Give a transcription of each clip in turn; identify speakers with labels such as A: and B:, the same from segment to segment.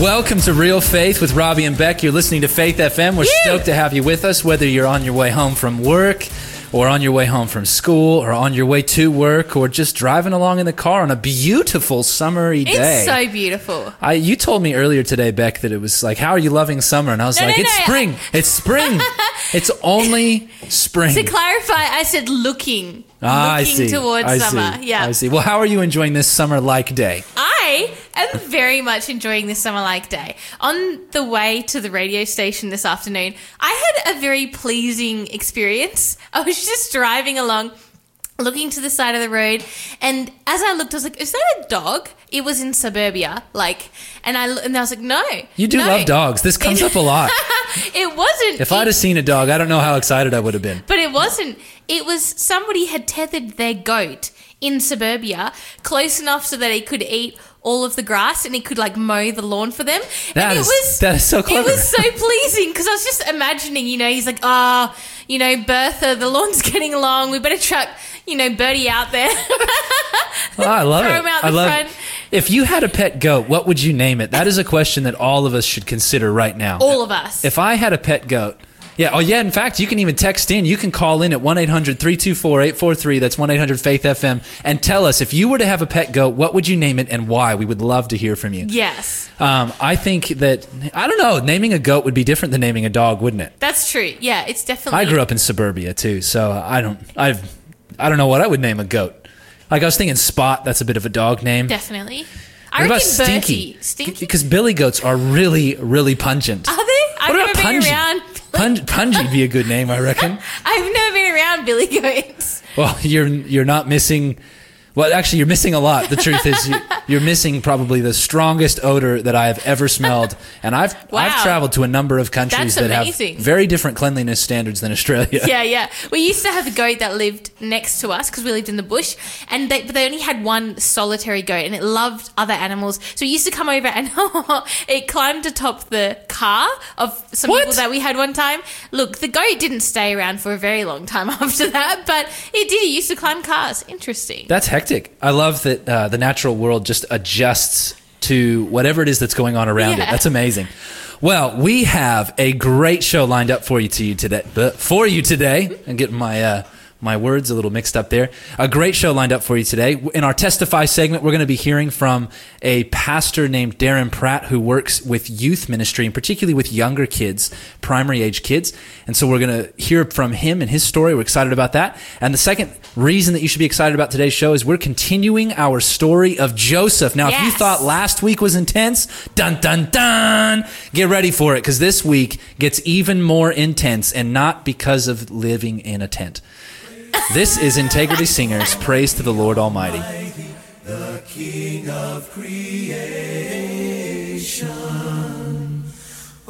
A: Welcome to Real Faith with Robbie and Beck. You're listening to Faith FM. We're stoked to have you with us, whether you're on your way home from work, or on your way home from school, or on your way to work, or just driving along in the car on a beautiful summery day.
B: It's so beautiful.
A: I, you told me earlier today, Beck, that it was like, "How are you loving summer?" And I was
B: No,
A: like,
B: no,
A: "It's
B: no,
A: spring. It's spring. it's only spring."
B: To clarify, I said looking.
A: ah, I
B: looking
A: see.
B: towards
A: I
B: summer.
A: See.
B: Yeah.
A: I see. Well, how are you enjoying this summer-like day?
B: I am very much enjoying this summer like day. On the way to the radio station this afternoon, I had a very pleasing experience. I was just driving along, looking to the side of the road, and as I looked, I was like, "Is that a dog?" It was in suburbia, like, and I and I was like, "No."
A: You do
B: no."
A: love dogs. This comes up a lot.
B: it wasn't.
A: If I'd have seen a dog, I don't know how excited I would have been.
B: But it wasn't. It was somebody had tethered their goat in suburbia close enough so that he could eat all of the grass and he could like mow the lawn for them.
A: That
B: and it
A: is-
B: was
A: that is so clever.
B: It was so pleasing because I was just imagining, you know, he's like, ah, you know, Bertha, the lawn's getting long. We better chuck, you know, Bertie out there.
A: Oh, I love
B: Throw
A: it.
B: him out
A: I
B: the
A: love
B: front.
A: If you had a pet goat, what would you name it? That is a question that all of us should consider right now.
B: all of us.
A: If I had a pet goat, yeah, oh yeah, in fact, you can even text in. You can call in at 1-800-324-843. That's 1-800-FAITH-FM and tell us if you were to have a pet goat, what would you name it and why? We would love to hear from you.
B: yes,
A: Um, I think that I don't know, naming a goat would be different than naming a dog, wouldn't it?
B: that's true. Yeah, it's definitely.
A: I grew up in suburbia too, so I don't I've I don't know what I would name a goat. Like I was thinking Spot, that's a bit of a dog name.
B: Definitely.
A: What
B: I reckon
A: about Stinky?
B: Bertie. Stinky?
A: Because billy goats are really, really pungent.
B: Are they? I've
A: what
B: never
A: about
B: been around.
A: Pung- Pungy'd be a good name, I reckon.
B: I've never been around Billy Goats.
A: Well, you're you're not missing. Well, actually, you're missing a lot. The truth is, you, you're missing probably the strongest odor that I have ever smelled. And I've
B: Wow.
A: I've traveled to a number of countries
B: That's
A: that
B: amazing.
A: have very different cleanliness standards than Australia.
B: Yeah, yeah. We used to have a goat that lived next to us because we lived in the bush, and they, but they only had one solitary goat, and it loved other animals. So it used to come over and it climbed atop the car of some
A: What?
B: people that we had one time. Look, the goat didn't stay around for a very long time after that, but it did. It used to climb cars. Interesting.
A: That's hectic. I love that uh, the natural world just adjusts to whatever it is that's going on around it. That's amazing. Well, we have a great show lined up for you to you today. But for you today, I'm getting my uh, my words a little mixed up there. A great show lined up for you today. In our testify segment, we're going to be hearing from a pastor named Darren Pratt who works with youth ministry and particularly with younger kids, primary age kids. And so we're going to hear from him and his story. We're excited about that. And the second reason that you should be excited about today's show is we're continuing our story of Joseph. Now, if you thought last week was intense, dun dun dun, get ready for it because this week gets even more intense and not because of living in a tent. This is Integrity Singers. Praise to the Lord Almighty.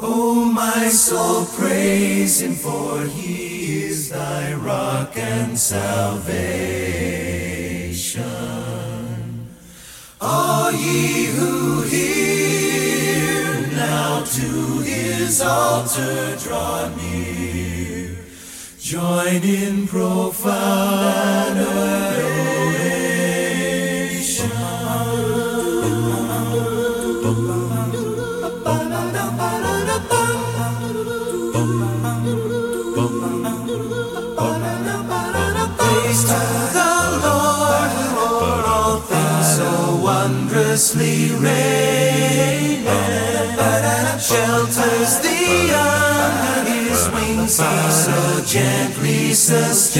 C: Oh, my soul, praise him, for he is thy rock and salvation. All ye who hear, now to his altar draw near. Join in profound Praise the Lord o'er all things so wondrously reigneth. Shelters the under his wings, he so gently sustaineth.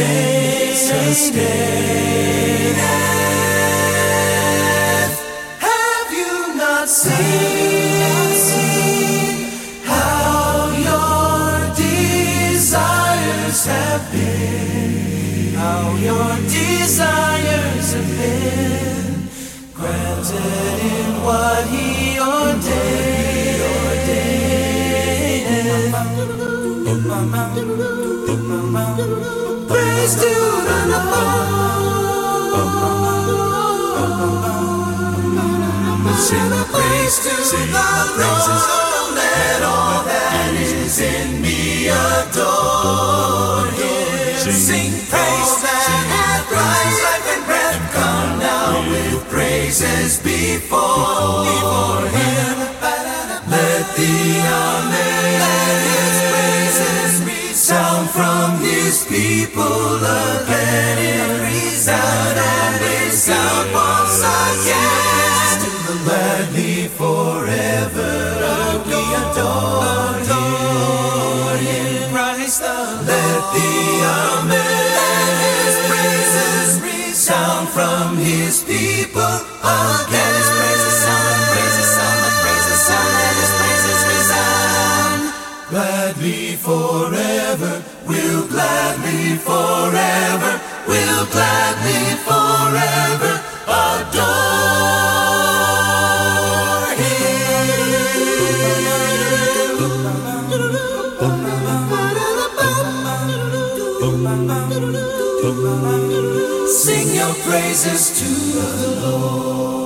C: Have you not seen your desires have been granted in what he ordained. Praise to the Lord. Sing the praise to the Lord. Let all that is in me adore Him. Sing praise praises before, him. Let the amen sound from his people again. Every sound and sound once again. To the gladly forever we adore him. Let the amen from His people again. Let His praises sound, praises sound, the praises sound, let His praises resound. Gladly forever, we'll gladly forever, we'll gladly forever adore praises to the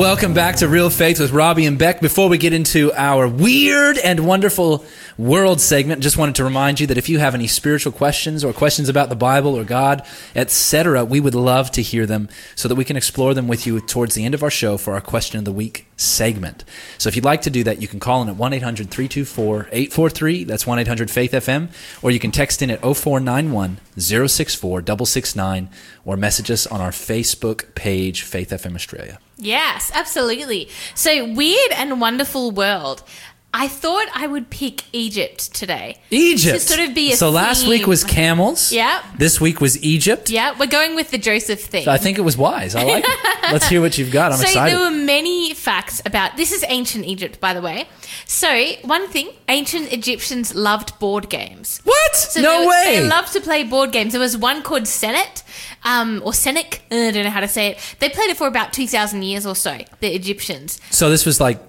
A: Welcome back to Real Faith with Robbie and Beck. Before we get into our weird and wonderful world segment, just wanted to remind you that if you have any spiritual questions or questions about the Bible or God, etc., we would love to hear them so that we can explore them with you towards the end of our show for our question of the week segment. So if you'd like to do that, you can call in at 1-800-324-843. That's 1-800-FAITH-FM. Or you can text in at 0491 064 669 or message us on our Facebook page, Faith FM Australia.
B: Yes, absolutely. So, weird and wonderful world. I thought I would pick Egypt today.
A: Egypt.
B: To sort of be a
A: so last week was camels.
B: Yeah.
A: This week was Egypt.
B: Yeah, we're going with the Joseph theme.
A: I think it was wise. I like it. Let's hear what you've got. I'm
B: so
A: excited.
B: there were many facts about this is ancient Egypt, by the way. So one thing, ancient Egyptians loved board games.
A: what?
B: So
A: no
B: they,
A: way.
B: They loved to play board games. There was one called Senet, um, or Senek. uh, I don't know how to say it. They played it for about two thousand years or so. The Egyptians.
A: so this was like,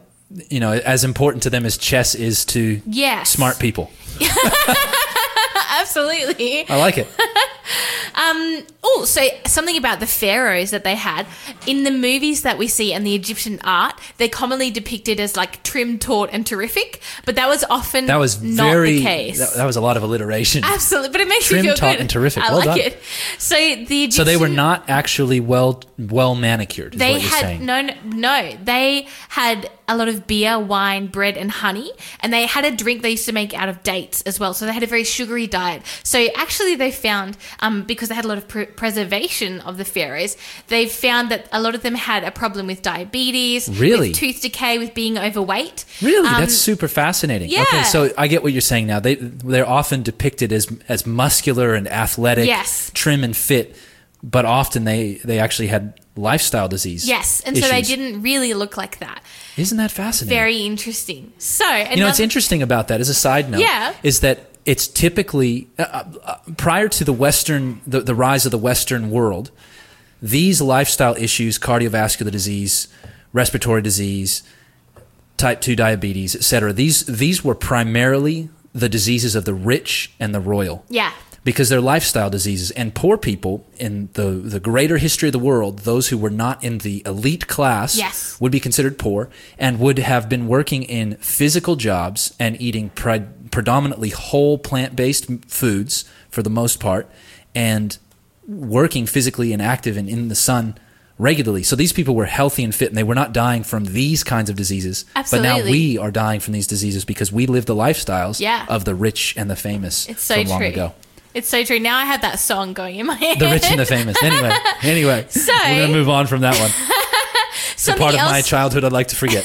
A: you know, as important to them as chess is to
B: Yes.
A: smart people.
B: Absolutely.
A: I like it.
B: Um, oh, so something about the pharaohs that they had in the movies that we see and the Egyptian art, they're commonly depicted as like trim, taut, and terrific. But that was often
A: That was
B: not
A: very.
B: the case.
A: That, that was a lot of alliteration.
B: Absolutely, but it makes
A: Trim,
B: you feel
A: taut,
B: good.
A: and terrific.
B: I
A: Well
B: like
A: done.
B: it. So the Egyptian,
A: so they were not actually well well manicured. Is
B: They had
A: saying.
B: no, no. They had a lot of beer, wine, bread, and honey, and they had a drink they used to make out of dates as well. So they had a very sugary diet. So actually, they found um, because they had a lot of pr- preservation of the pharaohs, they found that a lot of them had a problem with diabetes,
A: Really?
B: with tooth decay, with being overweight.
A: Really,
B: Um,
A: that's super fascinating. Okay, so I get what you're saying now. They they're often depicted as as muscular and athletic,
B: Yes.
A: trim and fit, but often they they actually had lifestyle disease.
B: Yes, and so they didn't really look like that.
A: Isn't that fascinating?
B: Very interesting. So,
A: You know, what's interesting about that as a side note
B: Yeah.
A: is that it's typically uh, uh, prior to the Western, the, the rise of the Western world, these lifestyle issues, cardiovascular disease, respiratory disease, type 2 diabetes, etc., these, these were primarily the diseases of the rich and the royal
B: Yeah.
A: because they're lifestyle diseases. And poor people in the, the greater history of the world, those who were not in the elite class,
B: Yes.
A: would be considered poor and would have been working in physical jobs and eating pre- predominantly whole plant based foods for the most part and working physically and active and in the sun regularly. So these people were healthy and fit and they were not dying from these kinds of diseases. Absolutely. But now we are dying from these diseases because we live the lifestyles
B: Yeah.
A: of the rich and the famous
B: It's so
A: from long
B: true.
A: ago.
B: It's so true. Now I have that song going in my head.
A: The rich and the famous. Anyway, anyway,
B: So-
A: we're gonna move on from that one. It's a part of my childhood I'd like to forget.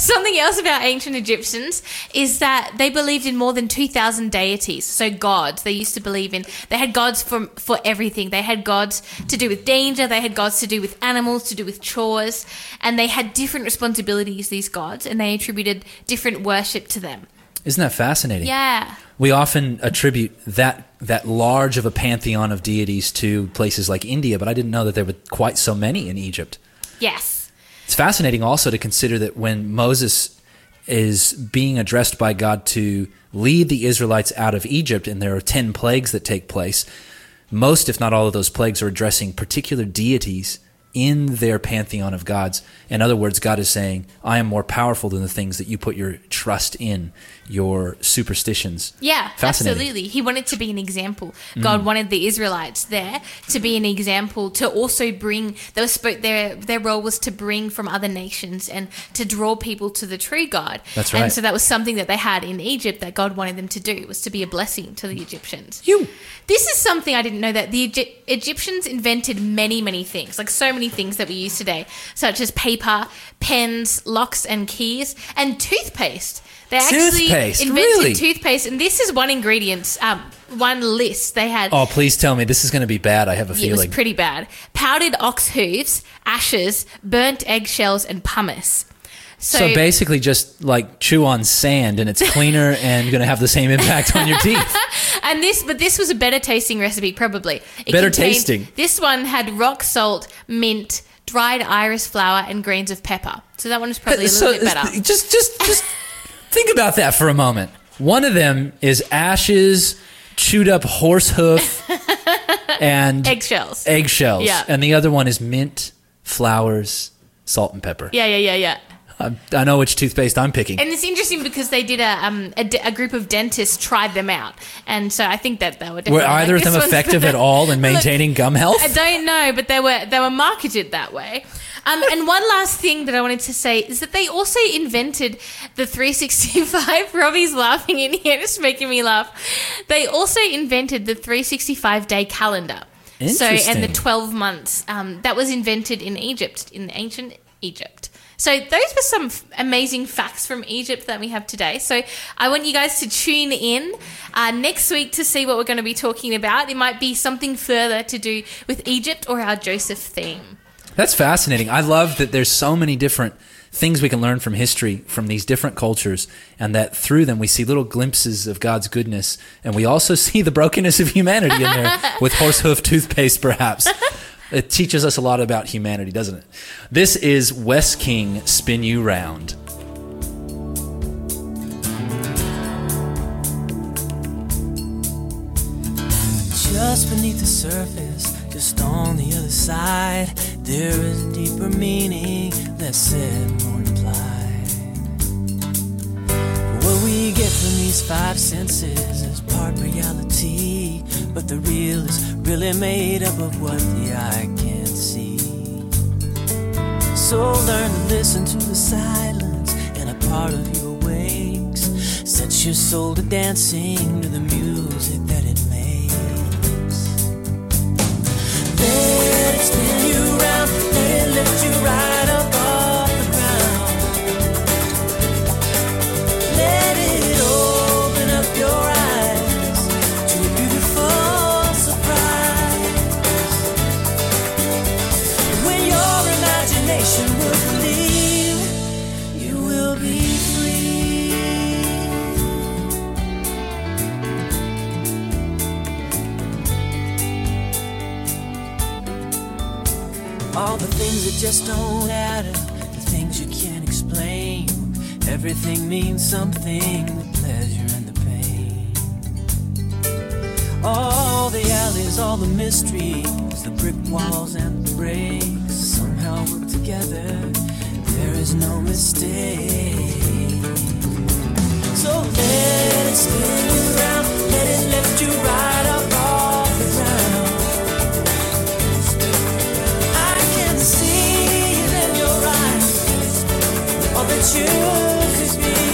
B: Something else about ancient Egyptians is that they believed in more than 2,000 deities. So gods, they used to believe in. They had gods for, for everything. They had gods to do with danger. They had gods to do with animals, to do with chores. And they had different responsibilities, these gods, and they attributed different worship to them.
A: Isn't that fascinating?
B: Yeah.
A: We often attribute that that large of a pantheon of deities to places like India, but I didn't know that there were quite so many in Egypt.
B: Yes.
A: It's fascinating also to consider that when Moses is being addressed by God to lead the Israelites out of Egypt, and there are 10 plagues that take place, most, if not all, of those plagues are addressing particular deities in their pantheon of gods. In other words, God is saying, I am more powerful than the things that you put your trust in, your superstitions.
B: Yeah,
A: Mm.
B: absolutely. He wanted to be an example. God wanted the Israelites there to be an example to also bring. They spoke. Their their role was to bring from other nations and to draw people to the true God.
A: That's right.
B: And so that was something that they had in Egypt that God wanted them to do was to be a blessing to the Egyptians.
A: You.
B: This is something I didn't know that the Egy- Egyptians invented many, many things, like so many things that we use today, such as paper, pens, locks, and keys, and toothpaste. They actually
A: Toothpaste,
B: invented
A: really?
B: toothpaste, and this is one ingredient, um, one list they had.
A: Oh, please tell me this is going to be bad. I have a feeling
B: it was pretty bad. Powdered ox hooves, ashes, burnt eggshells, and pumice. So,
A: so basically, just like chew on sand, and it's cleaner and going to have the same impact on your teeth.
B: and this, but this was a better tasting recipe, probably. It
A: Better tasting.
B: This one had rock salt, mint, dried iris flower, and grains of pepper. So that one is probably a little bit better.
A: Just, just, just think about that for a moment. One of them is ashes, chewed up horse hoof, and
B: Eggshells.
A: eggshells.
B: Yeah.
A: And the other one is mint, flowers, salt, and pepper.
B: Yeah, yeah, yeah, yeah.
A: I, I know which toothpaste I'm picking.
B: And it's interesting because they did a um a, de- a group of dentists tried them out, and so I think that they were
A: Were either
B: like,
A: of them effective at all in
B: Look,
A: maintaining gum health?
B: I don't know, but they were they were marketed that way. Um, and one last thing that I wanted to say is that they also invented the 365. Robbie's laughing in here, it's making me laugh. They also invented the 365 day calendar. So and the 12 months um, that was invented in Egypt, in ancient Egypt. So those were some f- amazing facts from Egypt that we have today. So I want you guys to tune in uh, next week to see what we're going to be talking about. It might be something further to do with Egypt or our Joseph theme.
A: That's fascinating. I love that there's so many different things we can learn from history from these different cultures and that through them we see little glimpses of God's goodness and we also see the brokenness of humanity in there with horse hoof toothpaste perhaps. It teaches us a lot about humanity, doesn't it? This is Wes King Spin You Round.
D: Just beneath the surface, just on the other side, there is a deeper meaning that's said more implied. What we get from these five senses is part reality, but the real is really made up of what the eye can't see. So learn to listen to the silence, and a part of you awakes. Set your soul to dancing to the music that it makes. Just don't add up, the things you can't explain. Everything means something the pleasure and the pain. All the alleys, all the mysteries, the brick walls and the breaks somehow work together. There is no mistake. So let it spin around, let it lift you right you be.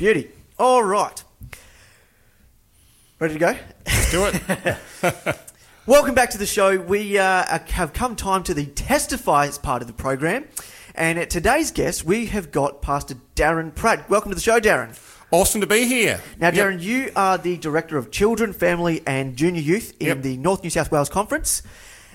E: Beauty. All right. Ready to go?
F: Let's Do it.
E: Welcome back to the show. We uh, have come time to the testifies part of the program. And at today's guest, we have got Pastor Darren Pratt. Welcome to the show, Darren.
F: awesome to be here.
E: Now,
F: Yep.
E: Darren, you are the Director of Children, Family and Junior Youth in
F: Yep.
E: the North New South Wales Conference.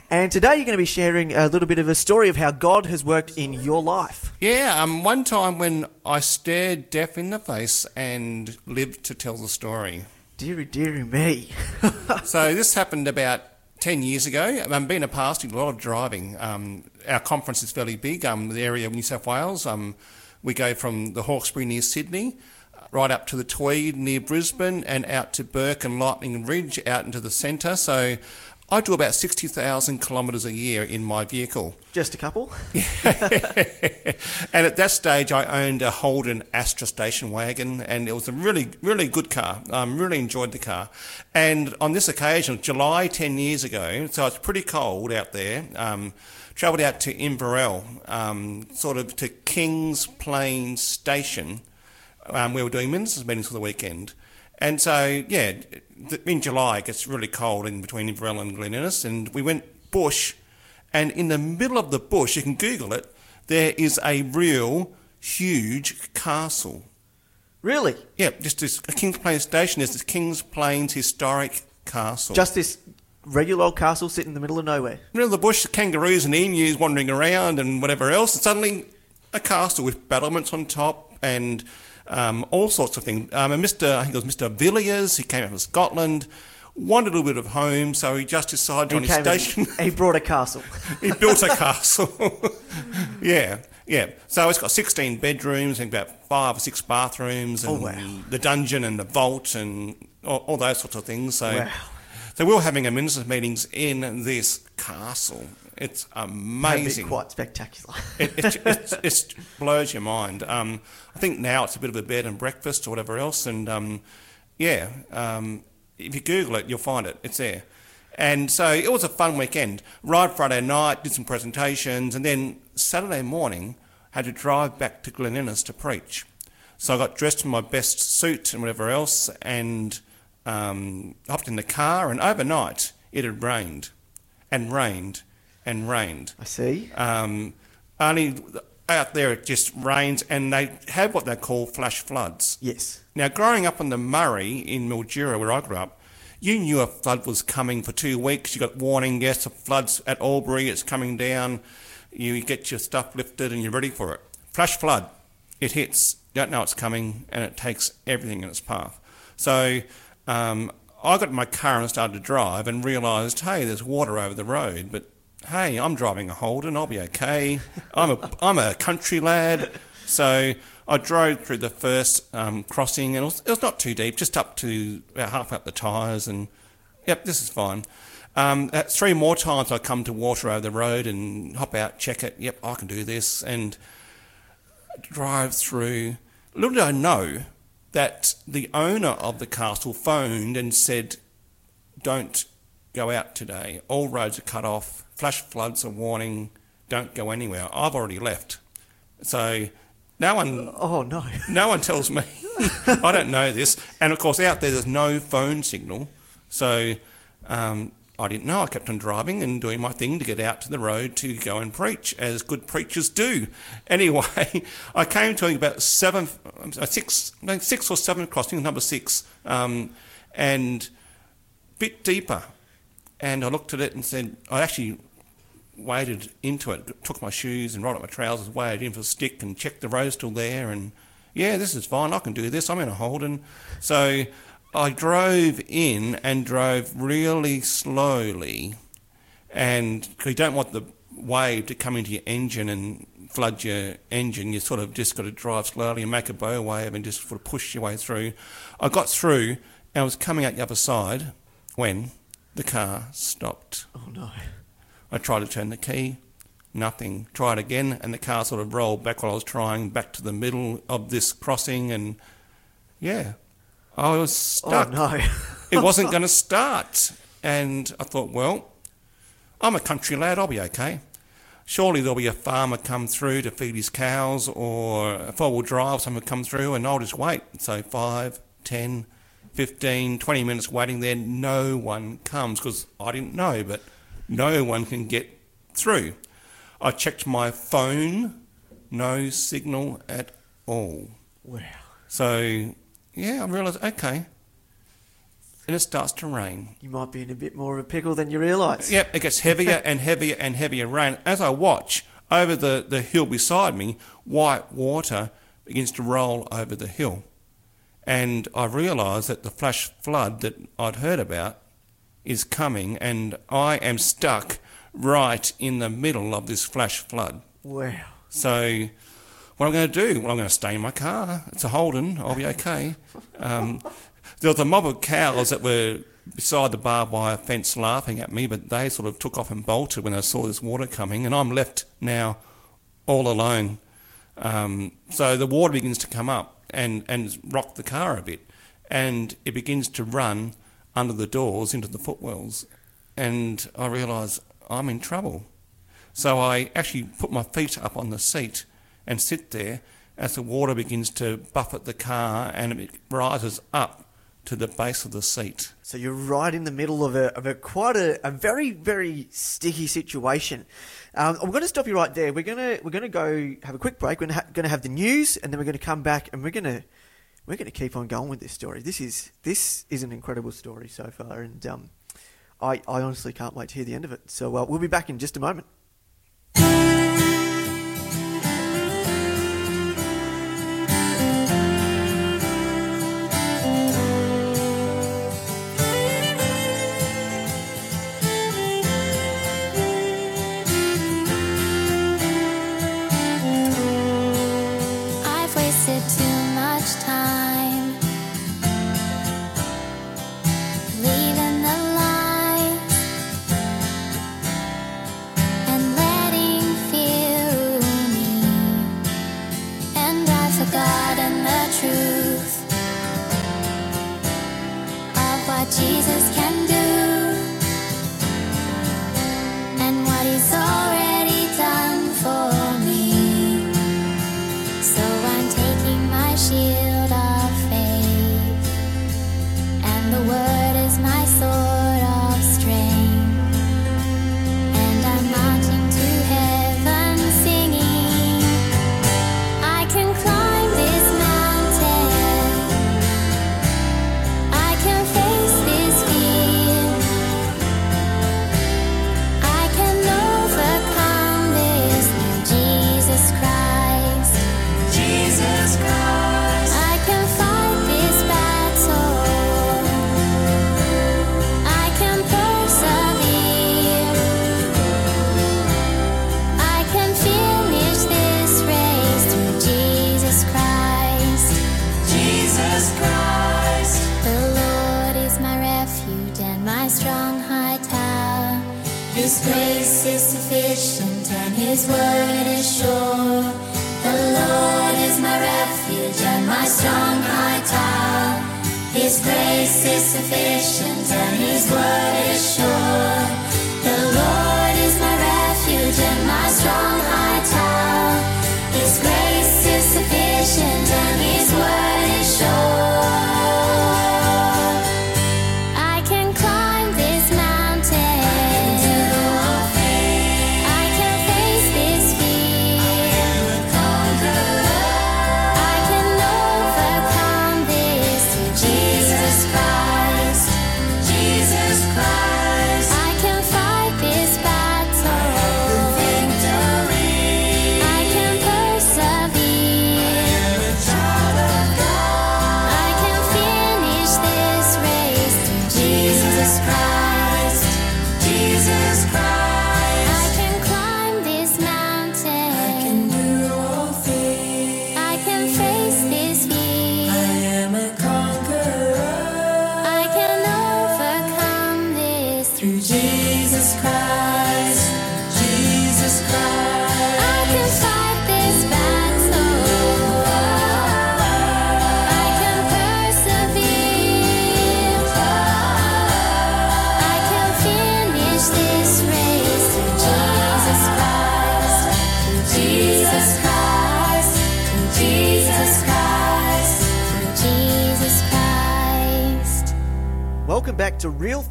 E: And today you're going to be sharing a little bit of a story of how God has worked in your life.
F: Yeah, um, one time when I stared death in the face and lived to tell the story.
E: Deary, deary me.
F: So this happened about 10 years ago. I'm being a pastor, a lot of driving. Um, our conference is fairly big, um, the area of New South Wales. Um, we go from the Hawkesbury near Sydney, right up to the Tweed near Brisbane, and out to Bourke and Lightning Ridge, out into the centre. So I do about 60,000 kilometres a year in my vehicle.
E: Just a couple.
F: and at that stage, I owned a Holden Astra station wagon, and it was a really, really good car. Um, really enjoyed the car. And on this occasion, July 10 years ago, so it's pretty cold out there, um, travelled out to Inverell, um, sort of to Kings Plains Station, um, we were doing ministers' meetings for the weekend. And so, yeah, in July it gets really cold in between Inverell and Glen Innes, and we went bush, and in the middle of the bush, you can Google it, there is a real huge castle.
E: Really?
F: Yeah, just this Kings Plains station is this Kings Plains historic castle.
E: Just this regular old castle sitting in the middle of nowhere.
F: middle of the bush, kangaroos and emus wandering around and whatever else, and suddenly a castle with battlements on top and um, all sorts of things. Um, and Mr. I think it was Mr. Villiers, he came out from Scotland, wanted a little bit of home, so he just decided on
E: He
F: his
E: came and-
F: station.
E: he brought a castle.
F: he built a castle. yeah, yeah. So it's got 16 bedrooms and about five or six bathrooms and
E: Oh, wow.
F: the dungeon and the vault and all, all those sorts of things. So,
E: Wow.
F: so we were having a ministers' meetings in this castle. It's amazing.
E: quite spectacular.
F: It, it, it, it blows your mind. Um, I think now it's a bit of a bed and breakfast or whatever else, and um, yeah, um, if you Google it, you'll find it. It's there. And so it was a fun weekend. Right Friday night, did some presentations, and then Saturday morning had to drive back to Glen Innes to preach. So I got dressed in my best suit and whatever else, and um, hopped in the car. And overnight, it had rained, and rained, and rained.
E: I see.
F: Um, only out there it just rains, and they have what they call flash floods.
E: Yes.
F: Now, growing up on the Murray in Mildura, where I grew up, you knew a flood was coming for two weeks. You got warning, yes, a flood's at Albury, it's coming down. You get your stuff lifted and you're ready for it. Flash flood, it hits, you don't know it's coming, and it takes everything in its path. So um, I got in my car and started to drive and realised, hey, there's water over the road, but hey, I'm driving a Holden, I'll be okay. I'm a, I'm a country lad. So I drove through the first um, crossing, and it was, it was not too deep, just up to about half up the tyres, and yep, this is fine. Um, three more times I come to water over the road and hop out, check it. Yep, I can do this, and drive through. Little did I know that the owner of the castle phoned and said, "Don't go out today. All roads are cut off. Flash floods are warning. Don't go anywhere." I've already left, so no one
E: Oh no.
F: no one tells me. I don't know this. And of course, out there, there's no phone signal. So um, I didn't know. I kept on driving and doing my thing to get out to the road to go and preach, as good preachers do. Anyway, I came to about seven, uh, six, six or seven crossings, number six, um, and bit deeper. And I looked at it and said, I actually waded into it, took my shoes and rolled up my trousers, waded in for a stick and checked the road still there. And yeah, this is fine. I can do this. I'm in a Holden. So I drove in and drove really slowly. And you don't want the wave to come into your engine and flood your engine. You sort of just got to drive slowly and make a bow wave and just sort of push your way through. I got through and I was coming out the other side when the car stopped.
E: Oh no.
F: I tried to turn the key, nothing. Tried again, and the car sort of rolled back while I was trying back to the middle of this crossing, and yeah, I was oh, stuck.
E: Oh no.
F: it wasn't going to start, and I thought, well, I'm a country lad, I'll be okay. surely there'll be a farmer come through to feed his cows or a four-wheel drive, someone come through and I'll just wait. So five, ten, fifteen, twenty minutes waiting there, no one comes because I didn't know, but no one can get through. I checked my phone, no signal at all.
G: Wow.
F: So, yeah, I realised, okay. And it starts to rain.
G: You might be in a bit more of a pickle than you realise.
F: Yep, it gets heavier and heavier and heavier rain. As I watch, over the, the hill beside me, white water begins to roll over the hill. And I realised that the flash flood that I'd heard about is coming, and I am stuck right in the middle of this flash flood.
G: Wow.
F: So, what am I'm going to do? Well, I'm going to stay in my car. It's a Holden. I'll be okay. Um, there was a mob of cows that were beside the barbed wire fence laughing at me, but they sort of took off and bolted when they saw this water coming, and I'm left now all alone. Um, so the water begins to come up and, and rock the car a bit, and it begins to run under the doors into the footwells, and I realise I'm in trouble. So I actually put my feet up on the seat and sit there as the water begins to buffet the car and it rises up to the base of the seat.
G: So you're right in the middle of a, of a quite a, a very very sticky situation. Um, I'm going to stop you right there. We're going to we're to go have a quick break. We're going to, ha- to have the news, and then we're going to come back, and we're going to we're to keep on going with this story. This is this is an incredible story so far, and um, I I honestly can't wait to hear the end of it. So uh, we'll be back in just a moment.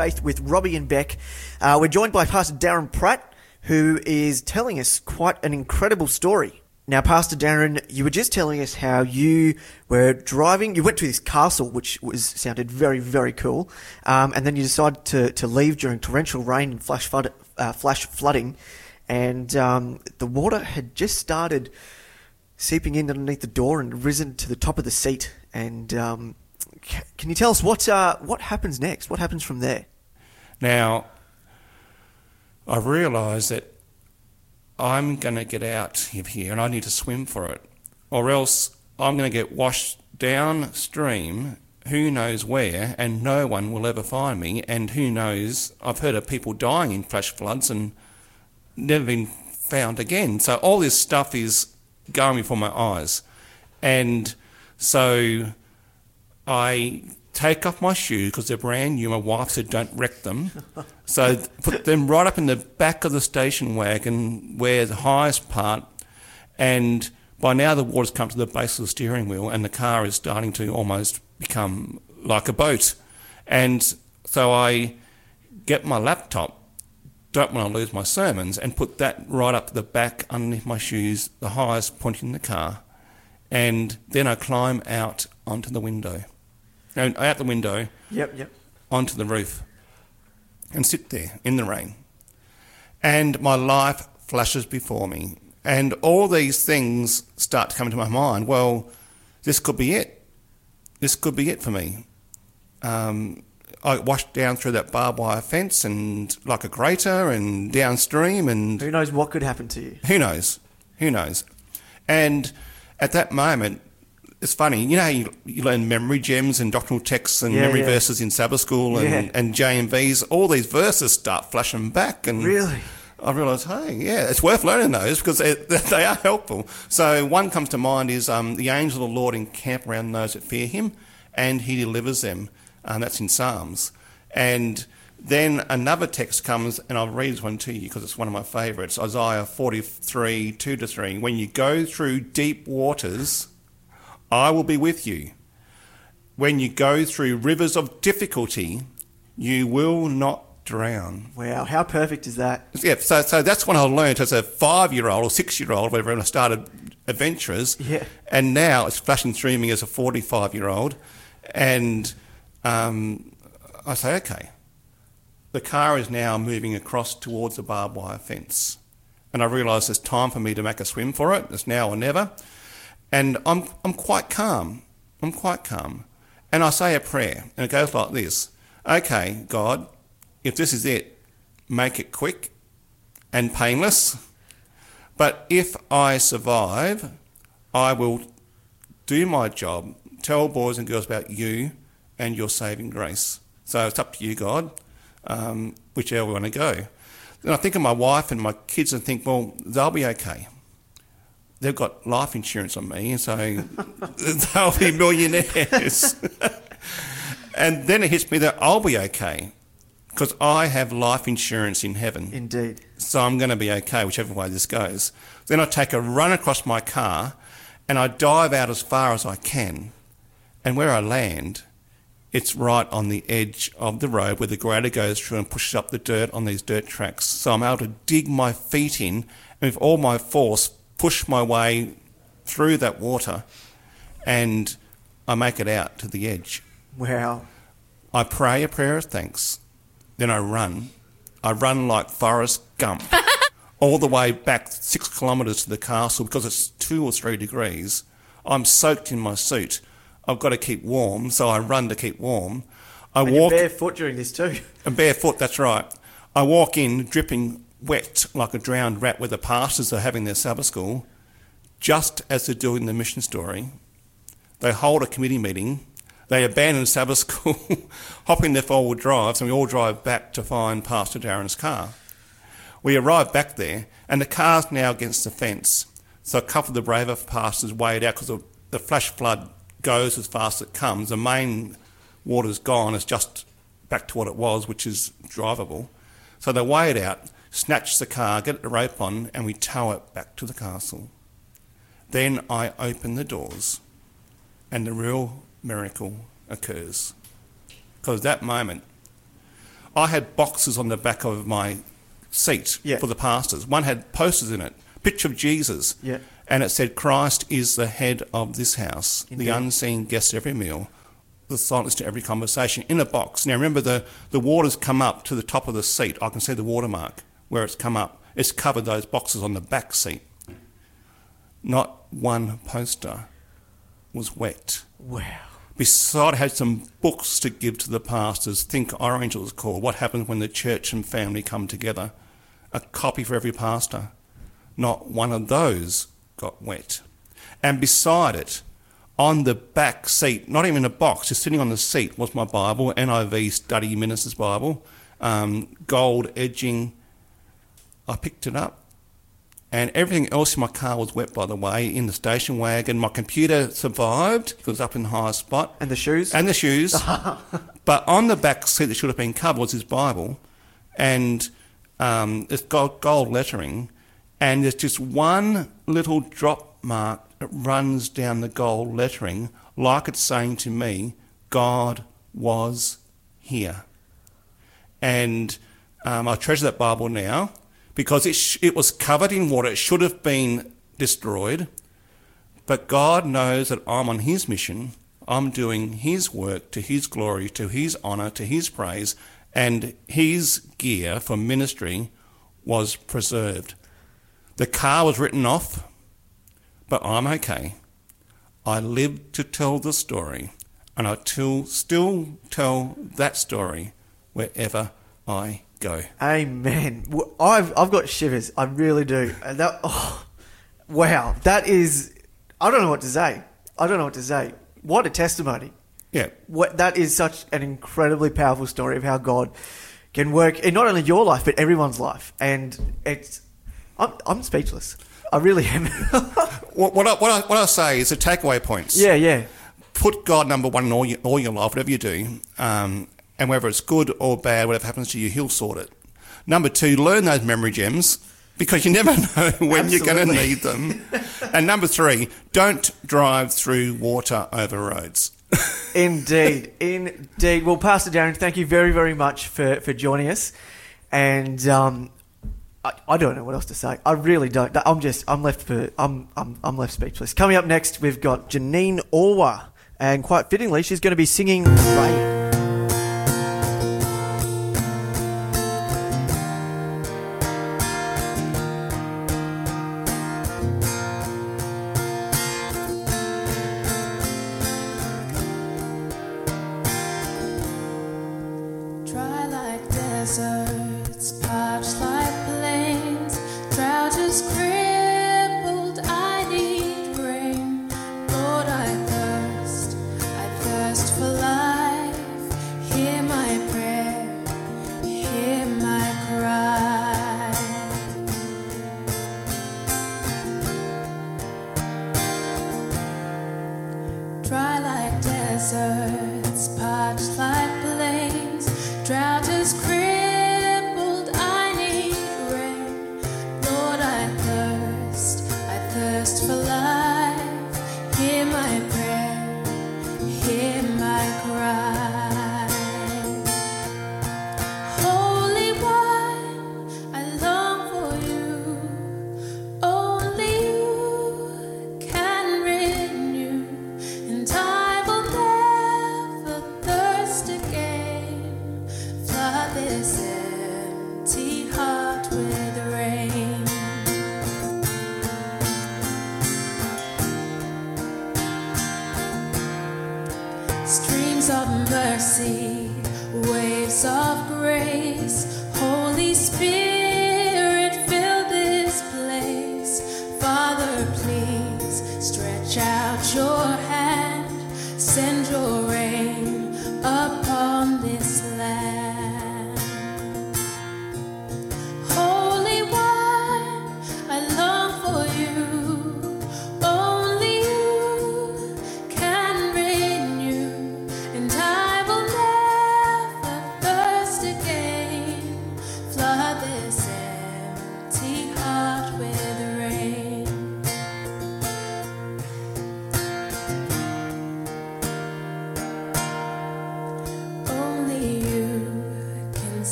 E: Faith with Robbie and Beck. Uh, we're joined by Pastor Darren Pratt, who is telling us quite an incredible story. Now, Pastor Darren, you were just telling us how you were driving. You went to this castle, which was sounded very, very cool, um, and then you decided to, to leave during torrential rain and flash flood, uh, flash flooding, and um, the water had just started seeping in underneath the door and risen to the top of the seat. And um, can you tell us what uh, what happens next? What happens from there?
F: Now, I realise that I'm going to get out of here and I need to swim for it, or else I'm going to get washed downstream, who knows where, and no one will ever find me. And who knows, I've heard of people dying in flash floods and never been found again. So all this stuff is going before my eyes. And so I take off my shoes because they're brand new. My wife said don't wreck them. so put them right up in the back of the station wagon where the highest part. And by now the water's come to the base of the steering wheel and the car is starting to almost become like a boat. And so I get my laptop don't want to lose my sermons and put that right up the back underneath my shoes, the highest point in the car. And then I climb out onto the window. And out the window
E: Yep, yep.
F: onto the roof and sit there in the rain. And my life flashes before me. And all these things start to come into my mind. Well, this could be it. This could be it for me. Um, I washed down through that barbed wire fence and like a grater and downstream and
E: Who knows what could happen to you?
F: who knows? Who knows? And at that moment, it's funny. You know how you, you learn memory gems and doctrinal texts and
E: Yeah,
F: memory
E: yeah.
F: verses in Sabbath school and,
E: Yeah.
F: and JMVs? All these verses start flashing back. And
E: Really?
F: I realised, hey, yeah, it's worth learning those because they, they are helpful. So one comes to mind is um, the angel of the Lord encamp around those that fear him and he delivers them. And that's in Psalms. And then another text comes, and I'll read this one to you because it's one of my favourites Isaiah 43, 2 to 3. When you go through deep waters, I will be with you. When you go through rivers of difficulty, you will not drown.
E: Wow, how perfect is that?
F: Yeah, so, so that's what I learned as a five year old or six year old, whatever, when I started adventurers.
E: Yeah.
F: And now it's flashing through me as a 45 year old. And um, I say, okay, the car is now moving across towards the barbed wire fence. And I realise it's time for me to make a swim for it. It's now or never. And I'm, I'm quite calm. I'm quite calm. And I say a prayer, and it goes like this Okay, God, if this is it, make it quick and painless. But if I survive, I will do my job, tell boys and girls about you and your saving grace. So it's up to you, God, um, whichever we want to go. Then I think of my wife and my kids and think, well, they'll be okay. They've got life insurance on me, and so they'll be millionaires. and then it hits me that I'll be okay because I have life insurance in heaven
E: Indeed.
F: so I'm going to be okay, whichever way this goes. Then I take a run across my car and I dive out as far as I can. And where I land, it's right on the edge of the road where the grader goes through and pushes up the dirt on these dirt tracks. So I'm able to dig my feet in and with all my force push my way through that water and I make it out to the edge.
E: Wow.
F: I pray a prayer of thanks. Then I run. I run like Forrest Gump all the way back six kilometres to the castle because it's two or three degrees. I'm soaked in my suit. I've got to keep warm, so I run to keep warm. I
E: And you're
F: walk
E: barefoot during this too.
F: and barefoot, that's right. I walk in dripping wet like a drowned rat where the pastors are having their Sabbath school, just as they're doing the mission story. They hold a committee meeting. They abandon Sabbath school, hop in their four-wheel drives, and we all drive back to find Pastor Darren's car. We arrive back there, and the car's now against the fence. So a couple of the braver pastors wade out because the, the flash flood goes as fast as it comes. The main water's gone. It's just back to what it was, which is drivable. So they wade out, snatch the car, get the rope on, and we tow it back to the castle. Then I open the doors, and the real miracle occurs. Because at that moment, I had boxes on the back of my seat
H: Yeah.
F: for the pastors. One had posters in it, picture of Jesus,
H: Yeah.
F: and it said, "Christ is the head of this house,
H: Indeed.
F: the unseen guest every meal." The silence to every conversation in a box. Now remember, the, the water's come up to the top of the seat. I can see the watermark where it's come up. It's covered those boxes on the back seat. Not one poster was wet.
H: Wow.
F: Beside, had some books to give to the pastors. Think Orange was called. What happens when the church and family come together? A copy for every pastor. Not one of those got wet. And beside it, on the back seat, not even a box, just sitting on the seat, was my Bible, NIV Study Minister's Bible, um, gold edging. I picked it up and everything else in my car was wet, by the way, in the station wagon. My computer survived, it was up in the highest spot.
H: And the shoes?
F: And the shoes. but on the back seat that should have been covered was his Bible. And um, it's got gold lettering. And there's just one little drop mark that runs down the gold lettering, like it's saying to me, God was here and um, I treasure that Bible now because it, sh- it was covered in water. It should have been destroyed, but God knows that I'm on His mission. I'm doing His work to His glory, to His honour, to His praise, and His gear for ministry was preserved. The car was written off, but I'm okay. I lived to tell the story, and I till, still tell that story wherever I go.
H: Amen. I've I've got shivers. I really do. And that oh, wow. That is. I don't know what to say. I don't know what to say. What a testimony.
F: Yeah,
H: What that is such an incredibly powerful story of how God can work in not only your life but everyone's life. And it's. I'm I'm speechless. I really am.
F: what, what, I, what, I, what I say is the takeaway points.
H: yeah. Yeah.
F: Put God number one in all your, all your life, whatever you do, um, and whether it's good or bad, whatever happens to you, He'll sort it. Number two, learn those memory gems because you never know when you're going to need them. and number three, don't drive through water over roads.
H: Indeed, indeed. Well, Pastor Darren, thank you very, very much for, for joining us. And um, I, I don't know what else to say. I really don't. I'm just, I'm left for, I'm, I'm, I'm left speechless. Coming up next, we've got Janine Orwa, and quite fittingly, she's going to be singing Rain.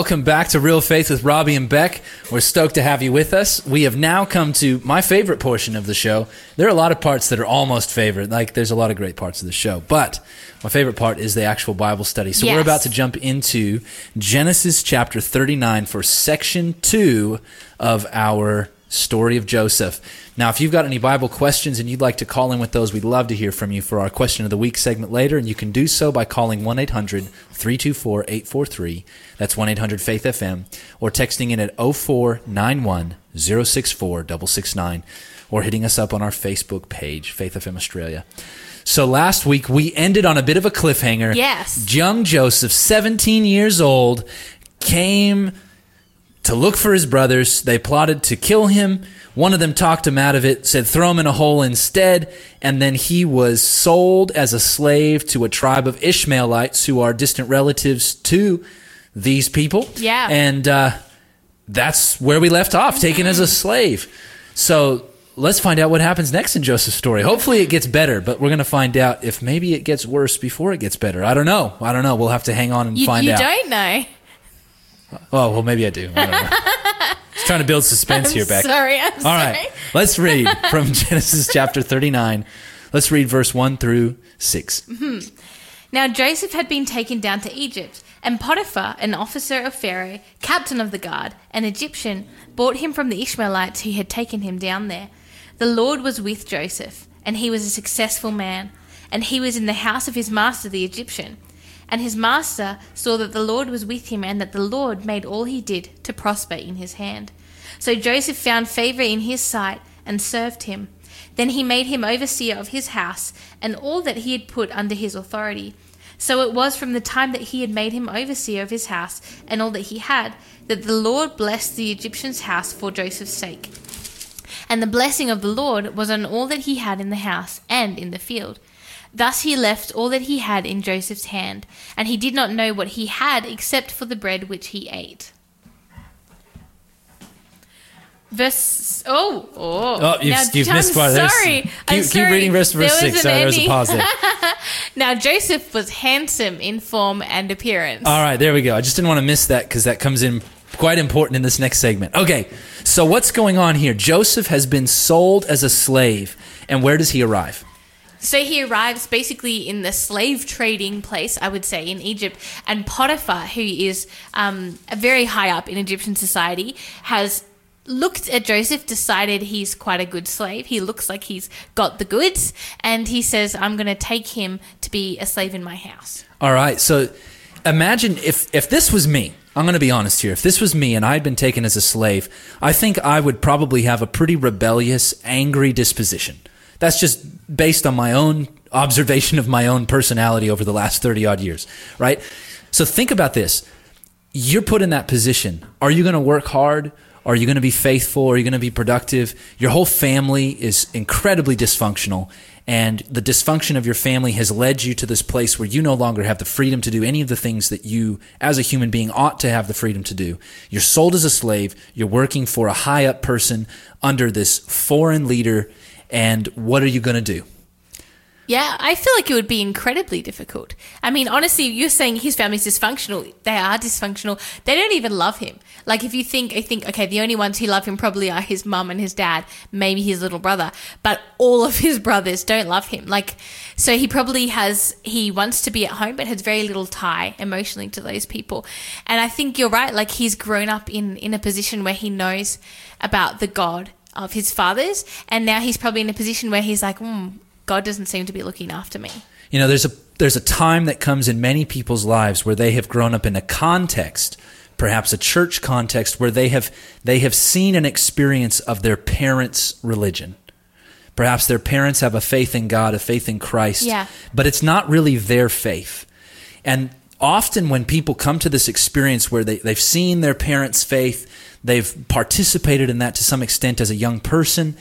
A: Welcome back to Real Faith with Robbie and Beck. We're stoked to have you with us. We have now come to my favorite portion of the show. There are a lot of parts that are almost favorite. Like there's a lot of great parts of the show, but my favorite part is the actual Bible study. So we're about to jump into Genesis chapter 39 for section 2 of our story of Joseph. Now, if you've got any Bible questions and you'd like to call in with those, we'd love to hear from you for our question of the week segment later. And you can do so by calling 1 800 324 843. That's 1 800 Faith FM. Or texting in at 0491 064 669. Or hitting us up on our Facebook page, Faith FM Australia. So last week we ended on a bit of a cliffhanger.
B: Yes.
A: Young Joseph, 17 years old, came to look for his brothers. They plotted to kill him. One of them talked him out of it, said throw him in a hole instead, and then he was sold as a slave to a tribe of Ishmaelites who are distant relatives to these people.
B: Yeah.
A: And uh, that's where we left off, taken as a slave. So let's find out what happens next in Joseph's story. Hopefully it gets better, but we're going to find out if maybe it gets worse before it gets better. I don't know. I don't know. We'll have to hang on and
B: You,
A: find
B: you
A: out.
B: You don't know.
A: Oh, well, maybe I do. I. Just trying to build suspense here, Beck.
B: Sorry, I'm
A: All
B: sorry.
A: right, let's read from Genesis chapter 39. Let's read verse 1 through 6. Mm-hmm.
B: Now Joseph had been taken down to Egypt, and Potiphar, an officer of Pharaoh, captain of the guard, an Egyptian, bought him from the Ishmaelites who had taken him down there. The Lord was with Joseph, and he was a successful man, and he was in the house of his master the Egyptian. And his master saw that the Lord was with him, and that the Lord made all he did to prosper in his hand. So Joseph found favor in his sight and served him. Then he made him overseer of his house and all that he had put under his authority. So it was from the time that he had made him overseer of his house and all that he had that the Lord blessed the Egyptian's house for Joseph's sake. And the blessing of the Lord was on all that he had in the house and in the field. Thus he left all that he had in Joseph's hand, and he did not know what he had except for the bread which he ate. Verse oh oh,
A: Oh, you've,
B: Now,
A: you've missed part
B: sorry.
A: Keep,
B: I'm
A: keep
B: sorry.
A: reading verse, verse
B: There
A: 6.
B: was
A: Sorry, there's a pause there.
B: Now Joseph was handsome in form and appearance.
A: All right, there we go. I just didn't want to miss that because that comes in quite important in this next segment. Okay, so what's going on here? Joseph has been sold as a slave, and where does he arrive?
B: So he arrives basically in the slave trading place, I would say, in Egypt. And Potiphar, who is um, very high up in Egyptian society, has looked at Joseph, decided he's quite a good slave. He looks like he's got the goods, and he says, I'm going to take him to be a slave in my house.
A: All right, so imagine if if this was me. I'm going to be honest here. If this was me and I had been taken as a slave, I think I would probably have a pretty rebellious, angry disposition. That's just based on my own observation of my own personality over the last 30 odd years, right? So think about this. You're put in that position. Are you going to work hard? Are you going to be faithful? Are you going to be productive? Your whole family is incredibly dysfunctional, and the dysfunction of your family has led you to this place where you no longer have the freedom to do any of the things that you, as a human being, ought to have the freedom to do. You're sold as a slave. You're working for a high up person under this foreign leader, and what are you going to do?
B: Yeah, I feel like it would be incredibly difficult. I mean, honestly, you're saying his family's dysfunctional. They are dysfunctional. They don't even love him. Like, if you think, I think, okay, the only ones who love him probably are his mum and his dad, maybe his little brother, but all of his brothers don't love him. Like, so he probably has, he wants to be at home, but has very little tie emotionally to those people. And I think you're right. Like, he's grown up in, in a position where he knows about the God of his fathers. And now he's probably in a position where he's like, hmm, God doesn't seem to be looking after me.
A: You know, there's a there's a time that comes in many people's lives where they have grown up in a context, perhaps a church context, where they have they have seen an experience of their parents' religion. Perhaps their parents have a faith in God, a faith in Christ,
B: Yeah.
A: but it's not really their faith. And often when people come to this experience where they, they've seen their parents' faith, they've participated in that to some extent as a young person,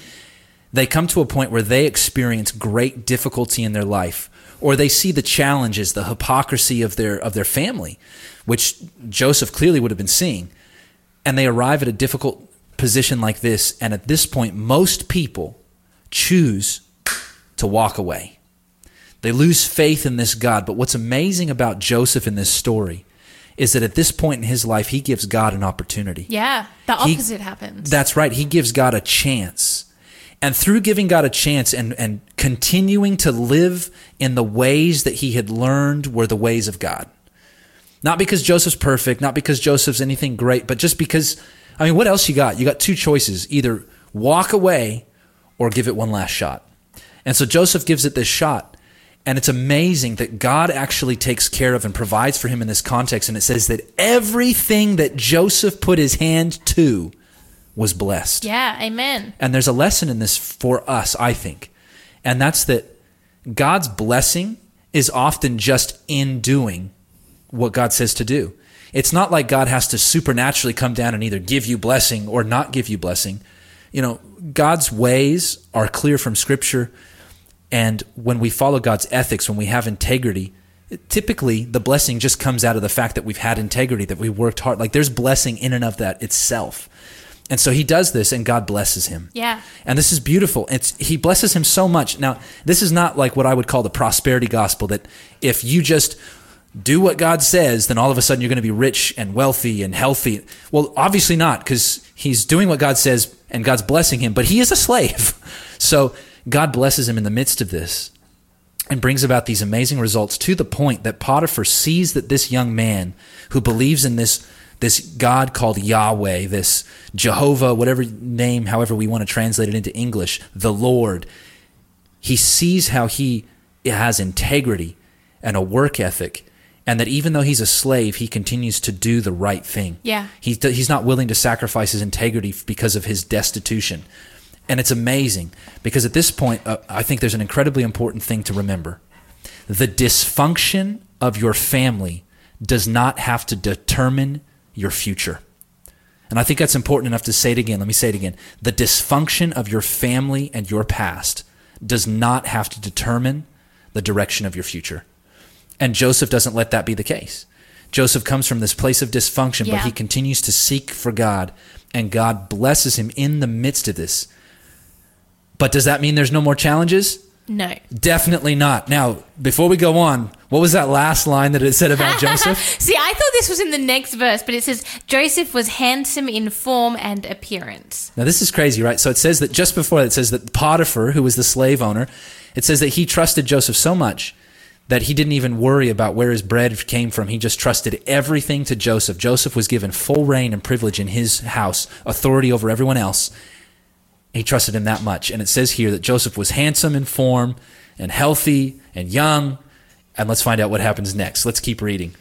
A: they come to a point where they experience great difficulty in their life or they see the challenges the hypocrisy of their of their family which Joseph clearly would have been seeing and they arrive at a difficult position like this and at this point most people choose to walk away. They lose faith in this God but what's amazing about Joseph in this story is that at this point in his life he gives God an opportunity
B: Yeah, the
A: He-
B: opposite happens.
A: that's right. He gives God a chance. And through giving God a chance and, and continuing to live in the ways that he had learned were the ways of God. Not because Joseph's perfect, not because Joseph's anything great, but just because, I mean, what else you got? You got two choices either walk away or give it one last shot. And so Joseph gives it this shot. And it's amazing that God actually takes care of and provides for him in this context. And it says that everything that Joseph put his hand to was blessed.
B: yeah, amen.
A: And there's a lesson in this for us, I think. And that's that God's blessing is often just in doing what God says to do. It's not like God has to supernaturally come down and either give you blessing or not give you blessing. You know, God's ways are clear from Scripture. And when we follow God's ethics, when we have integrity, typically the blessing just comes out of the fact that we've had integrity, that we worked hard. Like there's blessing in and of that itself. And so he does this and God blesses him.
B: Yeah.
A: And this is beautiful. It's he blesses him so much. Now, this is not like what I would call the prosperity gospel that if you just do what God says, then all of a sudden you're going to be rich and wealthy and healthy. Well, obviously not because he's doing what God says and God's blessing him, but he is a slave. So God blesses him in the midst of this and brings about these amazing results to the point that Potiphar sees that this young man who believes in this this God called Yahweh, this Jehovah, whatever name, however we want to translate it into English, the Lord, he sees how he has integrity and a work ethic, and that even though he's a slave, he continues to do the right thing.
B: Yeah.
A: He's, he's not willing to sacrifice his integrity because of his destitution. And it's amazing because at this point, uh, I think there's an incredibly important thing to remember. The dysfunction of your family does not have to determine your future. And I think that's important enough to say it again. Let me say it again. The dysfunction of your family and your past does not have to determine the direction of your future. And Joseph doesn't let that be the case. Joseph comes from this place of dysfunction, but he continues to seek for God, and God blesses him in the midst of this. But does that mean there's no more challenges?
B: No.
A: Definitely not. Now, before we go on, what was that last line that it said about Joseph?
B: See, I thought this was in the next verse, but it says Joseph was handsome in form and appearance.
A: Now, this is crazy, right? So it says that just before that, it says that Potiphar, who was the slave owner, it says that he trusted Joseph so much that he didn't even worry about where his bread came from. He just trusted everything to Joseph. Joseph was given full rein and privilege in his house, authority over everyone else. He trusted him that much. And it says here that Joseph was handsome in form and healthy and young. And let's find out what happens next. Let's keep reading.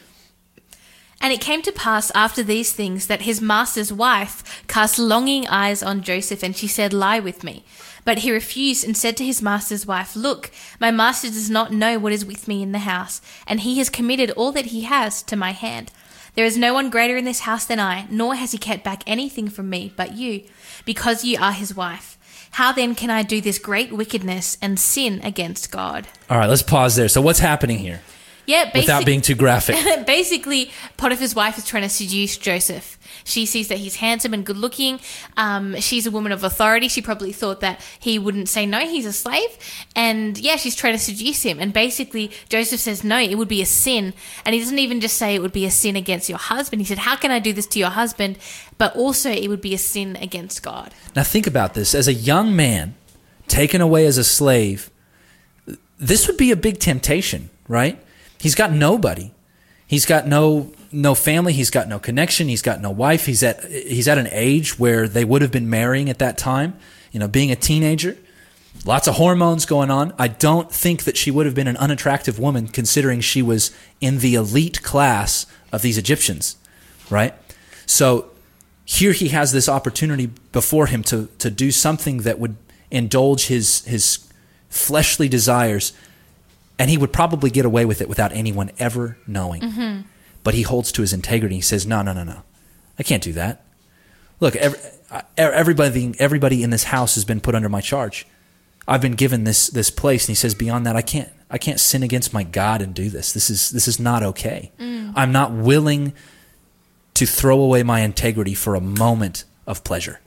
B: And it came to pass after these things that his master's wife cast longing eyes on Joseph, and she said, Lie with me. But he refused and said to his master's wife, Look, my master does not know what is with me in the house, and he has committed all that he has to my hand. There is no one greater in this house than I, nor has he kept back anything from me but you, because you are his wife. How then can I do this great wickedness and sin against God?
A: All right, let's pause there. So, what's happening here?
B: Yeah,
A: without being too graphic.
B: Basically, Potiphar's wife is trying to seduce Joseph. She sees that he's handsome and good looking. Um, she's a woman of authority. She probably thought that he wouldn't say no, he's a slave. And yeah, she's trying to seduce him. And basically, Joseph says, no, it would be a sin. And he doesn't even just say it would be a sin against your husband. He said, how can I do this to your husband? But also, it would be a sin against God.
A: Now think about this: as a young man taken away as a slave, this would be a big temptation, right? He's got nobody. He's got no no family. He's got no connection. He's got no wife. He's at he's at an age where they would have been marrying at that time. You know, being a teenager, lots of hormones going on. I don't think that she would have been an unattractive woman, considering she was in the elite class of these Egyptians, right? So here he has this opportunity before him to to do something that would indulge his his fleshly desires and he would probably get away with it without anyone ever knowing. Mm-hmm. But he holds to his integrity he says no no no no. I can't do that. Look every, everybody everybody in this house has been put under my charge. I've been given this this place. And he says beyond that i can't i can't sin against my god and do this. This is this is not okay. Mm. I'm not willing to throw away my integrity for a moment of pleasure.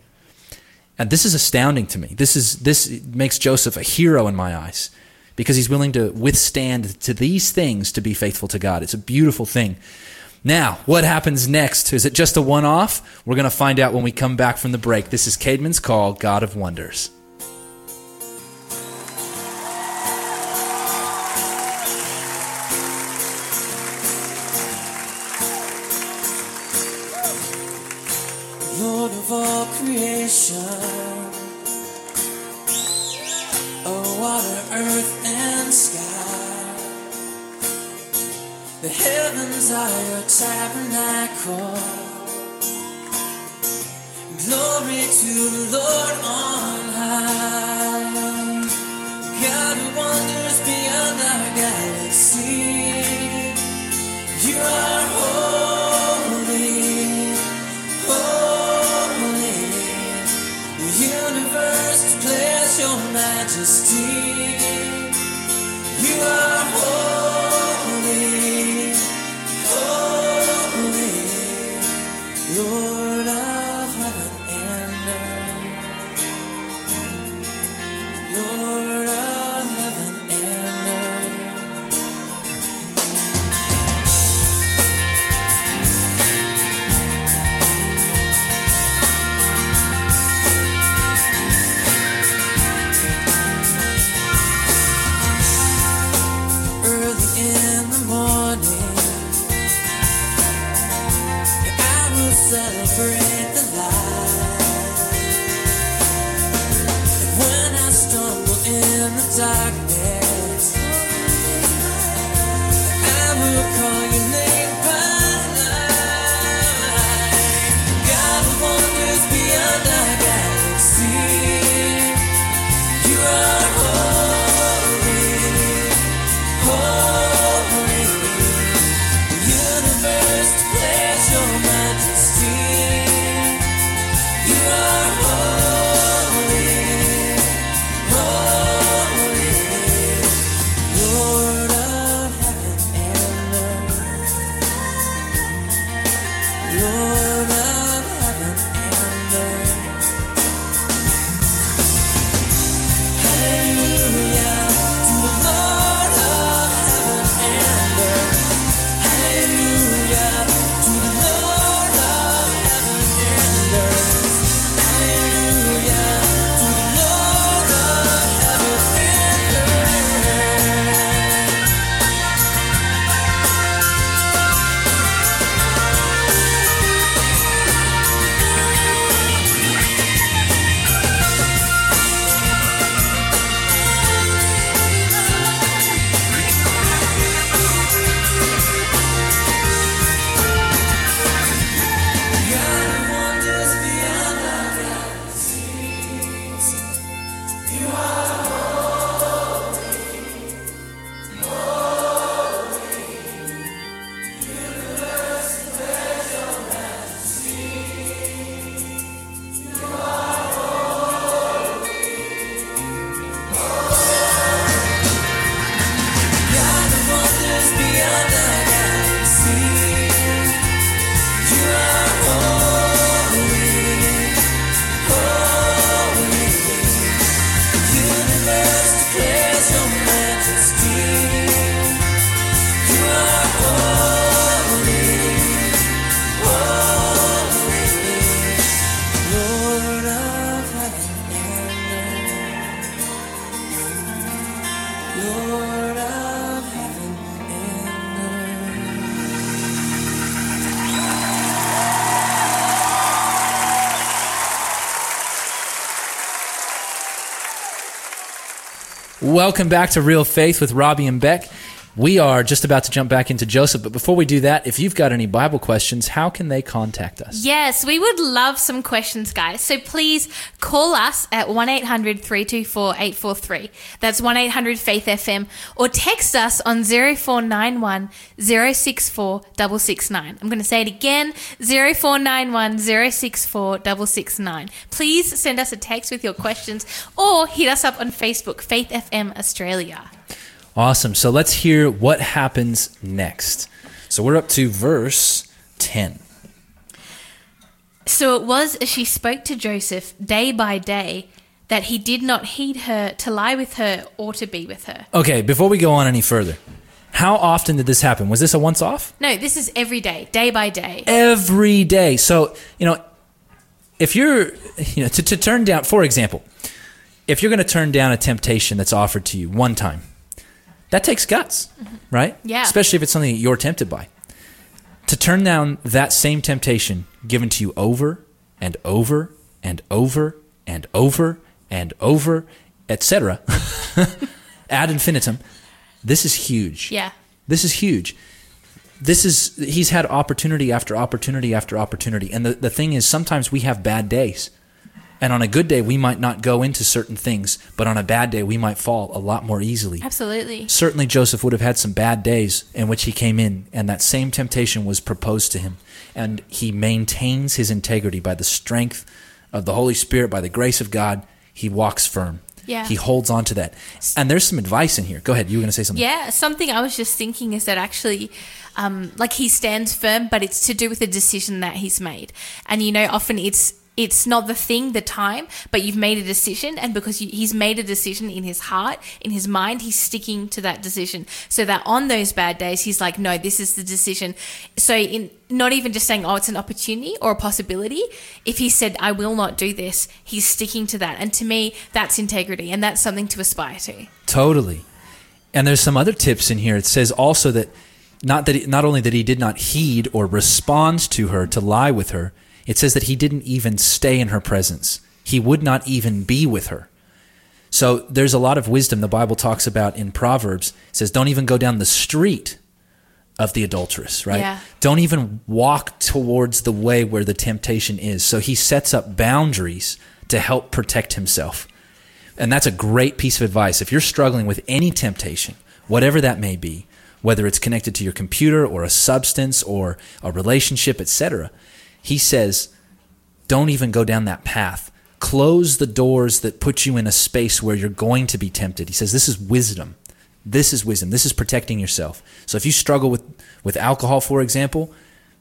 A: And this is astounding to me. This is this makes Joseph a hero in my eyes because he's willing to withstand to these things to be faithful to God. It's a beautiful thing. Now, what happens next? Is it just a one off? We're going to find out when we come back from the break. This is Caedmon's Call, God of Wonders.
D: Lord of all creation. Oh, water, earth, The heavens are your tabernacle. Glory to the Lord on high. God who wanders beyond our galaxy. You are holy, holy. The universe declares your majesty. You are holy,
A: Welcome back to Real Faith with Robbie and Beck. We are just about to jump back into Joseph, but before we do that, if you've got any Bible questions, how can they contact us?
B: Yes, we would love some questions, guys. So please call us at 1 800 324 843. That's 1 800 Faith FM. Or text us on 0491 064 669. I'm going to say it again 0491 064 669. Please send us a text with your questions or hit us up on Facebook, Faith FM Australia.
A: Awesome. So let's hear what happens next. So we're up to verse 10.
B: So it was as she spoke to Joseph day by day that he did not heed her to lie with her or to be with her.
A: Okay, before we go on any further, how often did this happen? Was this a once off?
B: No, this is every day, day by day.
A: Every day. So, you know, if you're, you know, to, to turn down, for example, if you're going to turn down a temptation that's offered to you one time, that takes guts, mm-hmm. right?
B: Yeah.
A: Especially if it's something that you're tempted by. To turn down that same temptation given to you over and over and over and over and over, etc., ad infinitum, this is huge.
B: Yeah.
A: This is huge. This is he's had opportunity after opportunity after opportunity. And the, the thing is sometimes we have bad days. And on a good day we might not go into certain things, but on a bad day we might fall a lot more easily.
B: Absolutely.
A: Certainly Joseph would have had some bad days in which he came in and that same temptation was proposed to him. And he maintains his integrity by the strength of the Holy Spirit, by the grace of God. He walks firm.
B: Yeah.
A: He holds on to that. And there's some advice in here. Go ahead. You were going to say something.
B: Yeah, something I was just thinking is that actually, um, like he stands firm, but it's to do with the decision that he's made. And you know, often it's it's not the thing, the time, but you've made a decision, and because you, he's made a decision in his heart, in his mind, he's sticking to that decision. So that on those bad days, he's like, no, this is the decision. So in not even just saying, oh, it's an opportunity or a possibility. If he said, I will not do this, he's sticking to that. And to me, that's integrity, and that's something to aspire to.
A: Totally. And there's some other tips in here. It says also that not that he, not only that he did not heed or respond to her to lie with her, it says that he didn't even stay in her presence. He would not even be with her. So there's a lot of wisdom the Bible talks about in Proverbs. It says don't even go down the street of the adulteress, right?
B: Yeah.
A: Don't even walk towards the way where the temptation is. So he sets up boundaries to help protect himself. And that's a great piece of advice. If you're struggling with any temptation, whatever that may be, whether it's connected to your computer or a substance or a relationship, etc., he says, don't even go down that path. Close the doors that put you in a space where you're going to be tempted. He says, this is wisdom. This is wisdom. This is protecting yourself. So if you struggle with, with alcohol, for example,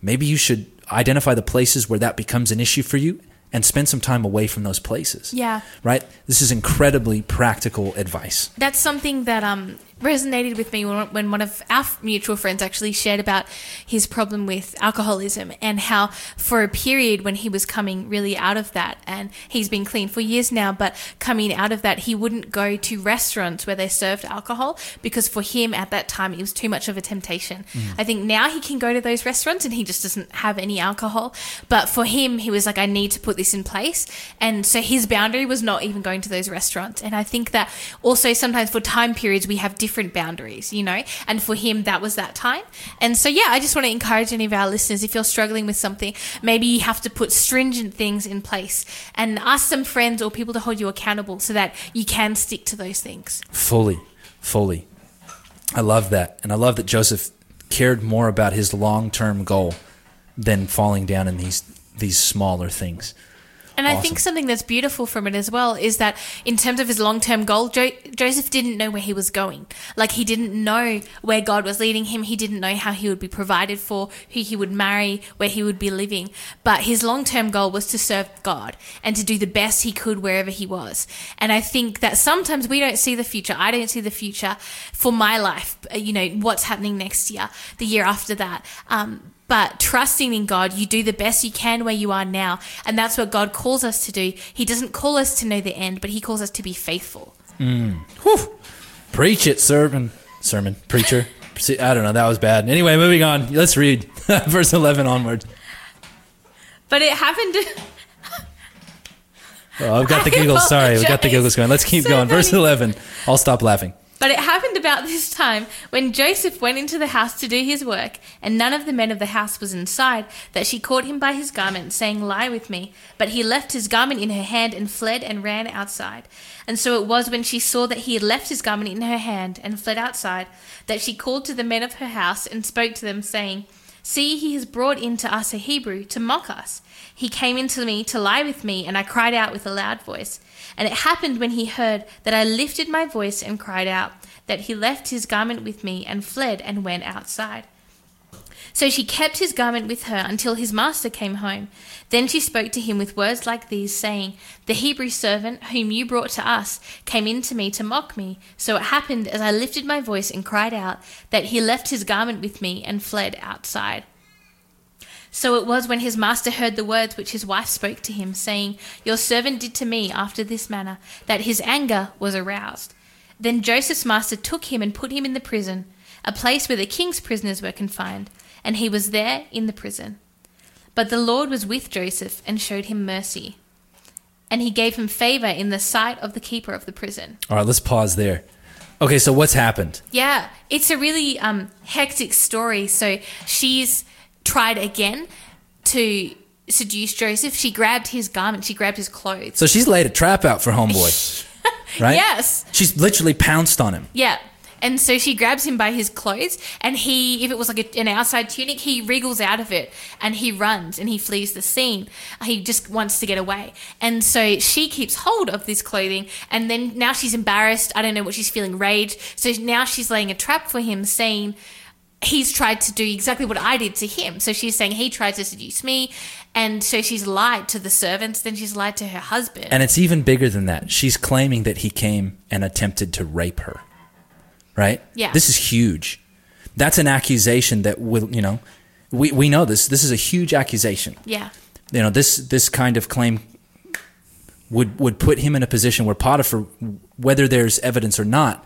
A: maybe you should identify the places where that becomes an issue for you and spend some time away from those places.
B: Yeah.
A: Right? This is incredibly practical advice.
B: that's something that um, resonated with me when, when one of our mutual friends actually shared about his problem with alcoholism and how for a period when he was coming really out of that and he's been clean for years now but coming out of that he wouldn't go to restaurants where they served alcohol because for him at that time it was too much of a temptation. Mm-hmm. I think now he can go to those restaurants and he just doesn't have any alcohol but for him he was like i need to put this in place. And so his boundary was not even going to those restaurants. And i think that also sometimes for time periods we have different boundaries you know and for him that was that time and so yeah i just want to encourage any of our listeners if you're struggling with something maybe you have to put stringent things in place and ask some friends or people to hold you accountable so that you can stick to those things
A: Fully, fully. I love that. And I love that Joseph cared more about his long term goal than falling down in these these smaller things.
B: And I think something that's beautiful from it as well is that in terms of his long term goal, jo- Joseph didn't know where he was going. Like he didn't know where God was leading him. He didn't know how he would be provided for, who he would marry, where he would be living. But his long term goal was to serve God and to do the best he could wherever he was. And I think that sometimes we don't see the future. I don't see the future for my life, you know, what's happening next year, the year after that. Um, but trusting in God, you do the best you can where you are now. And that's what God calls us to do. He doesn't call us to know the end, but He calls us to be faithful. Mm.
A: Preach it, sermon, sermon, preacher. I don't know. That was bad. Anyway, moving on. Let's read verse 11 onward.
B: But it happened.
A: Oh, I've got the
B: I
A: giggles. Sorry, we got the
B: apologize.
A: giggles going. Let's keep
B: So
A: going. Verse 11. I'll stop laughing.
B: But it happened about this time when Joseph went into the house to do his work, and none of the men of the house was inside, that she caught him by his garment, saying, Lie with me. But he left his garment in her hand and fled and ran outside. And so it was when she saw that he had left his garment in her hand and fled outside, that she called to the men of her house and spoke to them, saying, See, he has brought in to us a Hebrew to mock us. He came into me to lie with me, and I cried out with a loud voice. And it happened when he heard that I lifted my voice and cried out, that he left his garment with me and fled and went outside. So she kept his garment with her until his master came home. Then she spoke to him with words like these, saying, The Hebrew servant whom you brought to us came in to me to mock me. So it happened as I lifted my voice and cried out, that he left his garment with me and fled outside. So it was when his master heard the words which his wife spoke to him, saying, Your servant did to me after this manner, that his anger was aroused. Then Joseph's master took him and put him in the prison, a place where the king's prisoners were confined, and he was there in the prison. But the Lord was with Joseph and showed him mercy. And he gave him favor in the sight of the keeper of the prison.
A: All right, let's pause there. Okay, so what's happened?
B: Yeah, it's a really um, hectic story. So she's tried again to seduce Joseph. She grabbed his garment, she grabbed his clothes.
A: So she's laid a trap out for homeboy, right?
B: Yes.
A: She's literally pounced on him.
B: Yeah. And so she grabs him by his clothes, and he, if it was like a, an outside tunic, he wriggles out of it and he runs and he flees the scene. He just wants to get away. And so she keeps hold of this clothing, and then now she's embarrassed. I don't know what she's feeling rage. So now she's laying a trap for him, saying, He's tried to do exactly what I did to him. So she's saying he tried to seduce me. And so she's lied to the servants, then she's lied to her husband.
A: And it's even bigger than that. She's claiming that he came and attempted to rape her. Right?
B: Yeah.
A: This is huge. That's an accusation that will, you know, we, we know this. This is a huge accusation.
B: yeah.
A: You know, this this kind of claim would would put him in a position where Potiphar, whether there's evidence or not,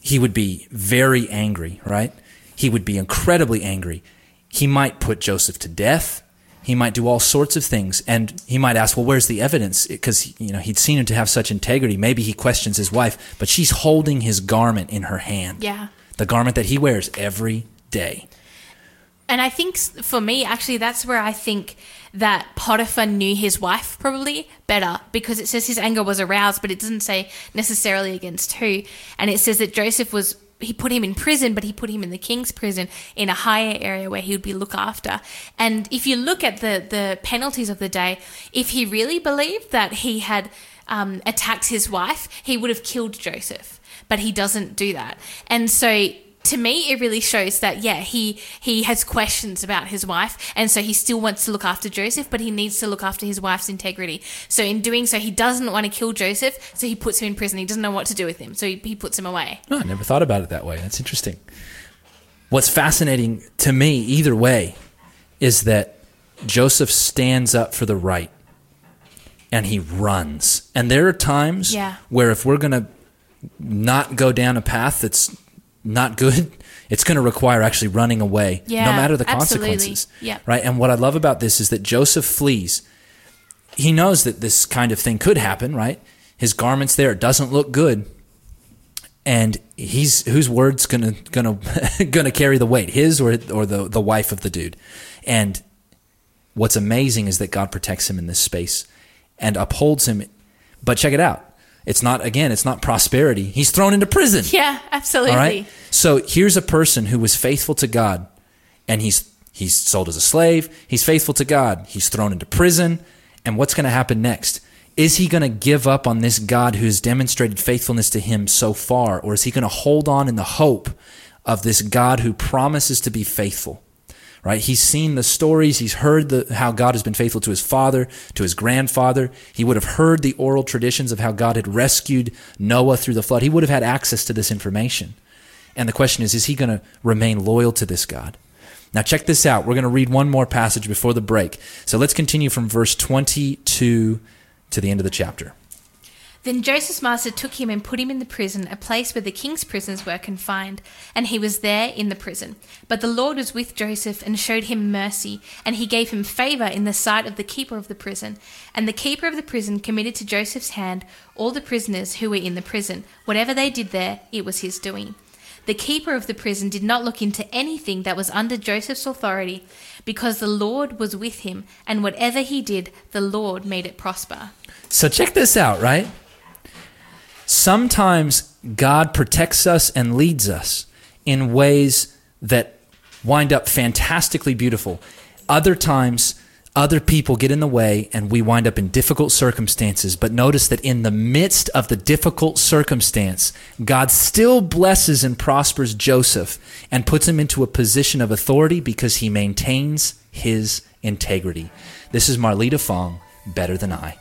A: he would be very angry, right? He would be incredibly angry. He might put Joseph to death. He might do all sorts of things, and he might ask, "Well, where's the evidence?" Because you know he'd seen him to have such integrity. Maybe he questions his wife, but she's holding his garment in her hand.
B: Yeah.
A: the garment that he wears every day.
B: And I think for me, actually, that's where I think that Potiphar knew his wife probably better because it says his anger was aroused, but it doesn't say necessarily against who. And it says that Joseph was, he put him in prison, but he put him in the king's prison in a higher area where he would be looked after. And if you look at the, the penalties of the day, if he really believed that he had um, attacked his wife, he would have killed Joseph but he doesn't do that. And so to me it really shows that yeah, he he has questions about his wife and so he still wants to look after Joseph, but he needs to look after his wife's integrity. So in doing so he doesn't want to kill Joseph, so he puts him in prison. He doesn't know what to do with him. So he, he puts him away.
A: No, I never thought about it that way. That's interesting. What's fascinating to me, either way, is that Joseph stands up for the right and he runs. And there are times
B: Yeah.
A: where if we're going to not go down a path that's not good, it's going to require actually running away, no matter the
B: absolutely.
A: consequences.
B: Yeah.
A: Right. And what I love about this is that Joseph flees. He knows that this kind of thing could happen, right? His garments there, it doesn't look good and he's whose word's gonna gonna gonna carry the weight his or or the the wife of the dude and what's amazing is that god protects him in this space and upholds him but check it out it's not again it's not prosperity. He's thrown into prison.
B: Yeah, absolutely.
A: all right? So here's a person who was faithful to god and he's he's sold as a slave. He's faithful to god. He's thrown into prison. And what's going to happen next? Is he going to give up on this God who has demonstrated faithfulness to him so far, or is he going to hold on in the hope of this God who promises to be faithful? Right? He's seen the stories. He's heard the, how God has been faithful to his father, to his grandfather. He would have heard the oral traditions of how God had rescued Noah through the flood. He would have had access to this information. And the question is, is he going to remain loyal to this God? Now, check this out. We're going to read one more passage before the break. So let's continue from verse 22 to the end of the chapter.
B: Then Joseph's master took him and put him in the prison, a place where the king's prisoners were confined, and he was there in the prison. But the Lord was with Joseph and showed him mercy, and he gave him favor in the sight of the keeper of the prison. And the keeper of the prison committed to Joseph's hand all the prisoners who were in the prison. Whatever they did there, it was his doing. The keeper of the prison did not look into anything that was under Joseph's authority, because the Lord was with him, and whatever he did, the Lord made it prosper.
H: So check this out, right? Sometimes God protects us and leads us in ways that wind up fantastically beautiful. Other times, other people get in the way and we wind up in difficult circumstances. But notice that in the midst of the difficult circumstance, God still blesses and prospers Joseph and puts him into a position of authority because he maintains his integrity. This is Marlita Fong, Better Than I.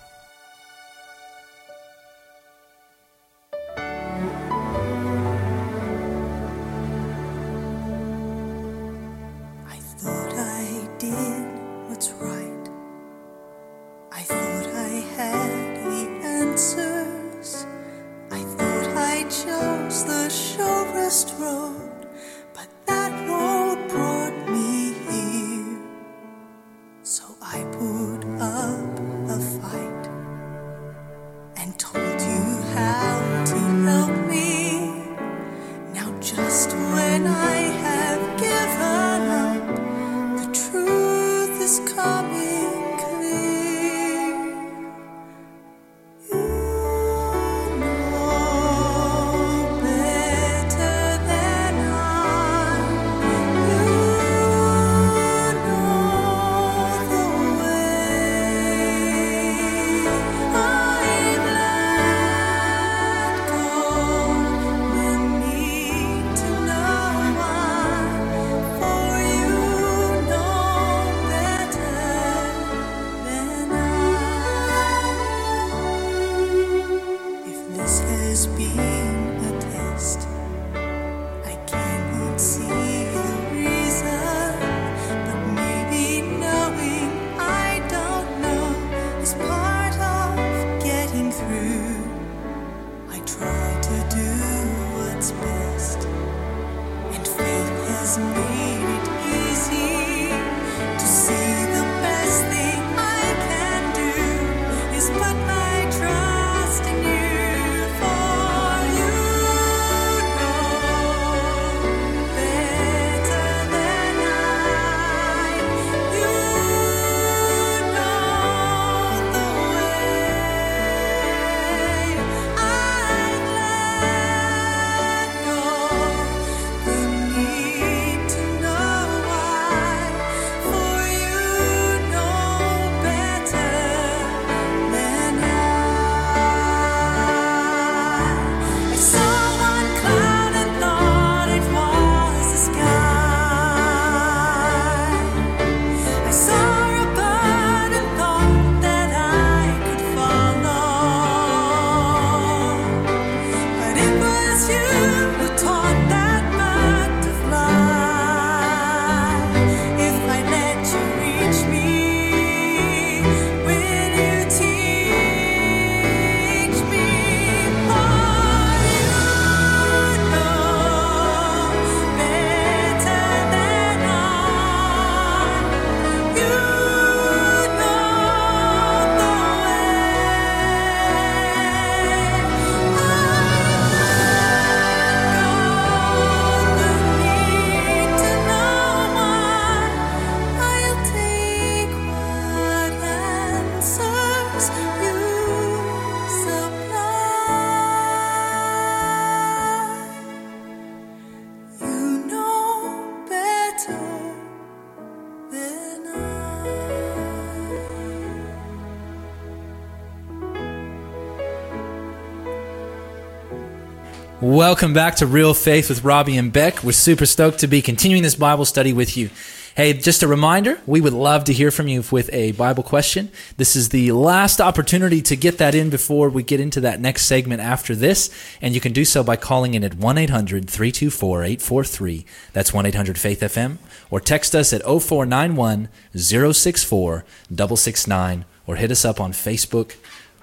H: Welcome back to Real Faith with Robbie and Beck. We're super stoked to be continuing this Bible study with you. Hey, just a reminder, we would love to hear from you with a Bible question. This is the last opportunity to get that in before we get into that next segment after this. And you can do so by calling in at 1 800 324 843. That's 1 800 Faith FM. Or text us at 0491 064 669. Or hit us up on Facebook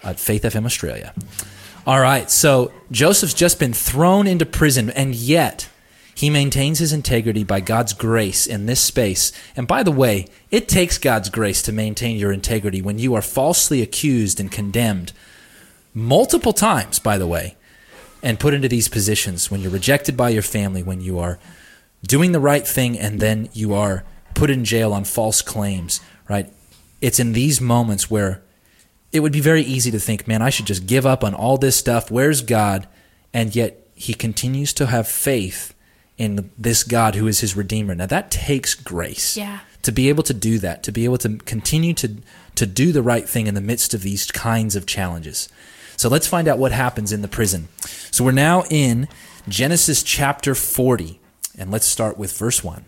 H: at Faith FM Australia.
A: All right, so Joseph's just been thrown into prison, and yet he maintains his integrity by God's grace in this space. And by the way, it takes God's grace to maintain your integrity when you are falsely accused and condemned multiple times, by the way, and put into these positions when you're rejected by your family, when you are doing the right thing, and then you are put in jail on false claims, right? It's in these moments where it would be very easy to think, man, I should just give up on all this stuff. Where's God? And yet he continues to have faith in this God who is his redeemer. Now that takes grace.
B: Yeah.
A: To be able to do that, to be able to continue to to do the right thing in the midst of these kinds of challenges. So let's find out what happens in the prison. So we're now in Genesis chapter 40 and let's start with verse 1.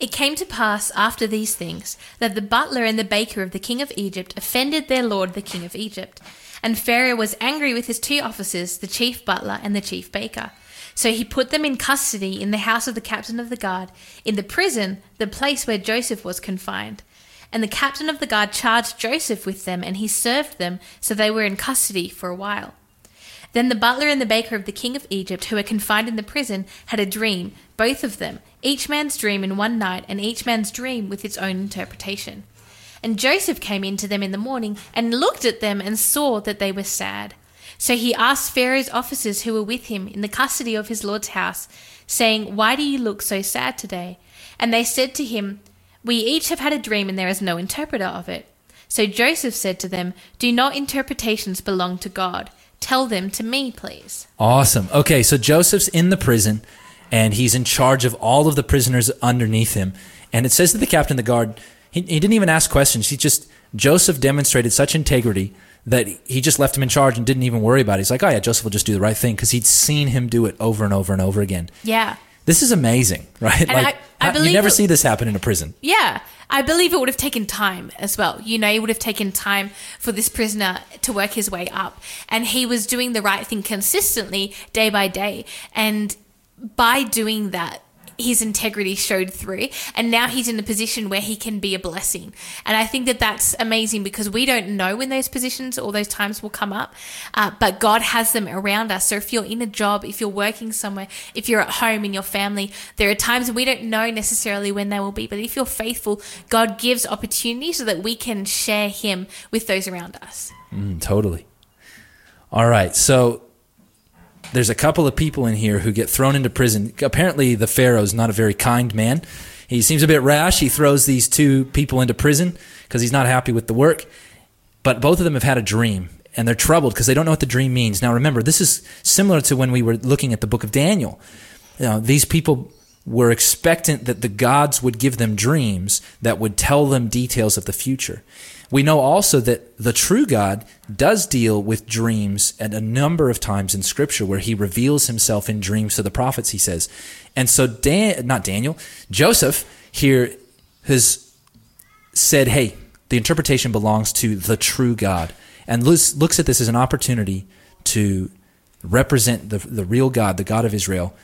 B: It came to pass after these things that the butler and the baker of the king of Egypt offended their lord the king of Egypt. And Pharaoh was angry with his two officers, the chief butler and the chief baker. So he put them in custody in the house of the captain of the guard, in the prison, the place where Joseph was confined. And the captain of the guard charged Joseph with them, and he served them, so they were in custody for a while. Then the butler and the baker of the king of Egypt, who were confined in the prison, had a dream, both of them, each man's dream in one night, and each man's dream with its own interpretation. And Joseph came in to them in the morning, and looked at them, and saw that they were sad. So he asked Pharaoh's officers who were with him in the custody of his lord's house, saying, Why do you look so sad today? And they said to him, We each have had a dream, and there is no interpreter of it. So Joseph said to them, Do not interpretations belong to God? Tell them to me, please.
A: Awesome. Okay, so Joseph's in the prison and he's in charge of all of the prisoners underneath him. And it says that the captain of the guard, he, he didn't even ask questions. He just, Joseph demonstrated such integrity that he just left him in charge and didn't even worry about it. He's like, oh yeah, Joseph will just do the right thing because he'd seen him do it over and over and over again.
B: Yeah.
A: This is amazing, right?
B: And I- I
A: how- you never
B: it-
A: see this happen in a prison.
B: Yeah, I believe it would have taken time as well. You know, it would have taken time for this prisoner to work his way up. And he was doing the right thing consistently day by day. And by doing that, his integrity showed through. And now he's in a position where he can be a blessing. And I think that that's amazing because we don't know when those positions or those times will come up. Uh, but God has them around us. So if you're in a job, if you're working somewhere, if you're at home in your family, there are times we don't know necessarily when they will be. But if you're faithful, God gives opportunity so that we can share Him with those around us.
A: Mm, totally. All right. So there's a couple of people in here who get thrown into prison. Apparently, the Pharaoh's not a very kind man. He seems a bit rash. He throws these two people into prison because he's not happy with the work. But both of them have had a dream and they're troubled because they don't know what the dream means. Now, remember, this is similar to when we were looking at the book of Daniel. You know, these people were expectant that the gods would give them dreams that would tell them details of the future. We know also that the true God does deal with dreams at a number of times in Scripture where he reveals himself in dreams to the prophets, he says. And so, Dan, not Daniel, Joseph here has said, hey, the interpretation belongs to the true God, and looks, looks at this as an opportunity to represent the, the real God, the God of Israel,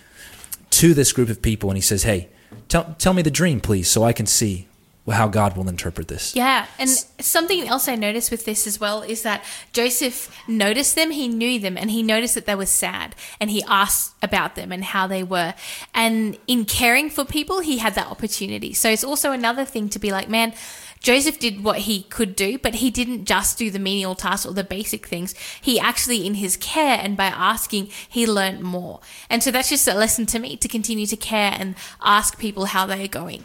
A: to this group of people. And he says, hey, tell, tell me the dream, please, so I can see how God will interpret this.
B: Yeah, and something else I noticed with this as well is that Joseph noticed them, he knew them, and he noticed that they were sad, and he asked about them and how they were. And in caring for people, he had that opportunity. So it's also another thing to be like, man, Joseph did what he could do, but he didn't just do the menial tasks or the basic things. He actually, in his care and by asking, he learned more. And so that's just a lesson to me to continue to care and ask people how they are going.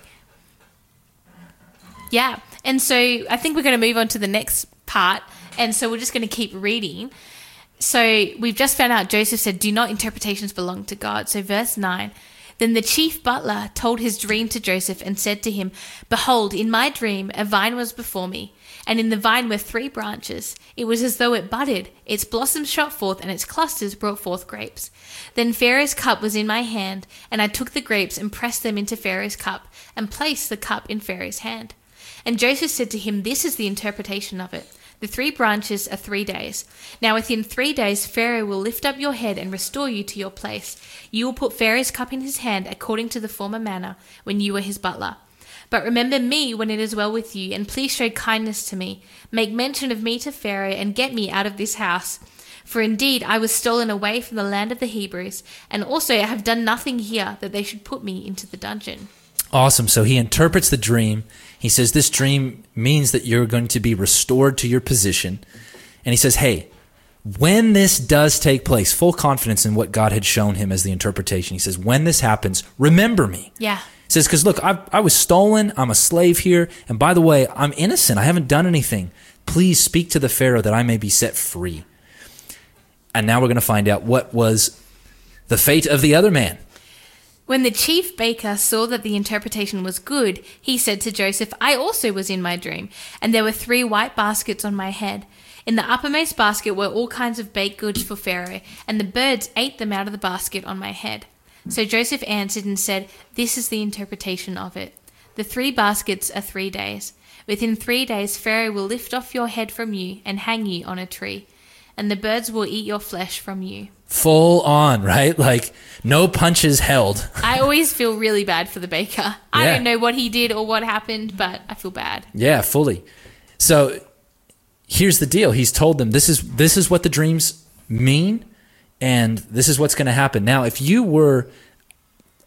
B: Yeah. And so I think we're going to move on to the next part. And so we're just going to keep reading. So we've just found out Joseph said, Do not interpretations belong to God. So verse 9. Then the chief butler told his dream to Joseph and said to him, Behold, in my dream a vine was before me, and in the vine were three branches. It was as though it budded, its blossoms shot forth, and its clusters brought forth grapes. Then Pharaoh's cup was in my hand, and I took the grapes and pressed them into Pharaoh's cup, and placed the cup in Pharaoh's hand. And Joseph said to him, This is the interpretation of it. The three branches are three days. Now, within three days, Pharaoh will lift up your head and restore you to your place. You will put Pharaoh's cup in his hand according to the former manner when you were his butler. But remember me when it is well with you, and please show kindness to me. Make mention of me to Pharaoh, and get me out of this house. For indeed I was stolen away from the land of the Hebrews, and also I have done nothing here that they should put me into the dungeon.
A: Awesome. So he interprets the dream. He says this dream means that you're going to be restored to your position. And he says, hey, when this does take place, full confidence in what God had shown him as the interpretation. He says, when this happens, remember me.
B: Yeah.
A: He says, because look, I, I was stolen. I'm a slave here. And by the way, I'm innocent. I haven't done anything. Please speak to the Pharaoh that I may be set free. And now we're going to find out what was the fate of the other man.
B: When the chief baker saw that the interpretation was good, he said to Joseph, I also was in my dream, and there were three white baskets on my head. In the uppermost basket were all kinds of baked goods for Pharaoh, and the birds ate them out of the basket on my head. So Joseph answered and said, This is the interpretation of it. The three baskets are three days. Within three days, Pharaoh will lift off your head from you and hang you on a tree, and the birds will eat your flesh from you.
A: Full on, right? Like no punches held.
B: I always feel really bad for the baker. I
A: Yeah.
B: don't know what he did or what happened, but I feel bad.
A: Yeah, fully. So here's the deal. He's told them this is this is what the dreams mean and this is what's going to happen. Now, if you were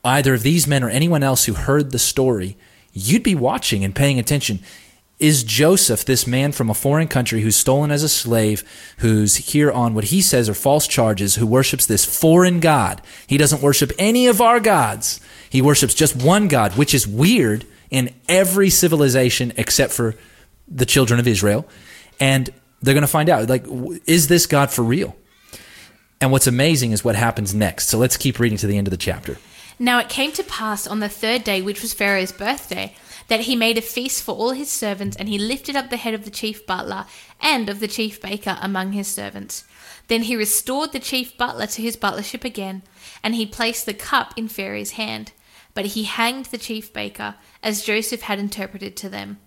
A: either of these men or anyone else who heard the story, you'd be watching and paying attention. Is Joseph, this man from a foreign country who's stolen as a slave, who's here on what he says are false charges, who worships this foreign God? He doesn't worship any of our gods. He worships just one God, which is weird in every civilization except for the children of Israel. And they're going to find out, like, is this God for real? And what's amazing is what happens next. So let's keep reading to the end of the chapter.
B: Now it came to pass on the third day, which was Pharaoh's birthday, that he made a feast for all his servants, and he lifted up the head of the chief butler and of the chief baker among his servants. Then he restored the chief butler to his butlership again, and he placed the cup in Pharaoh's hand. But he hanged the chief baker, as Joseph had interpreted to them.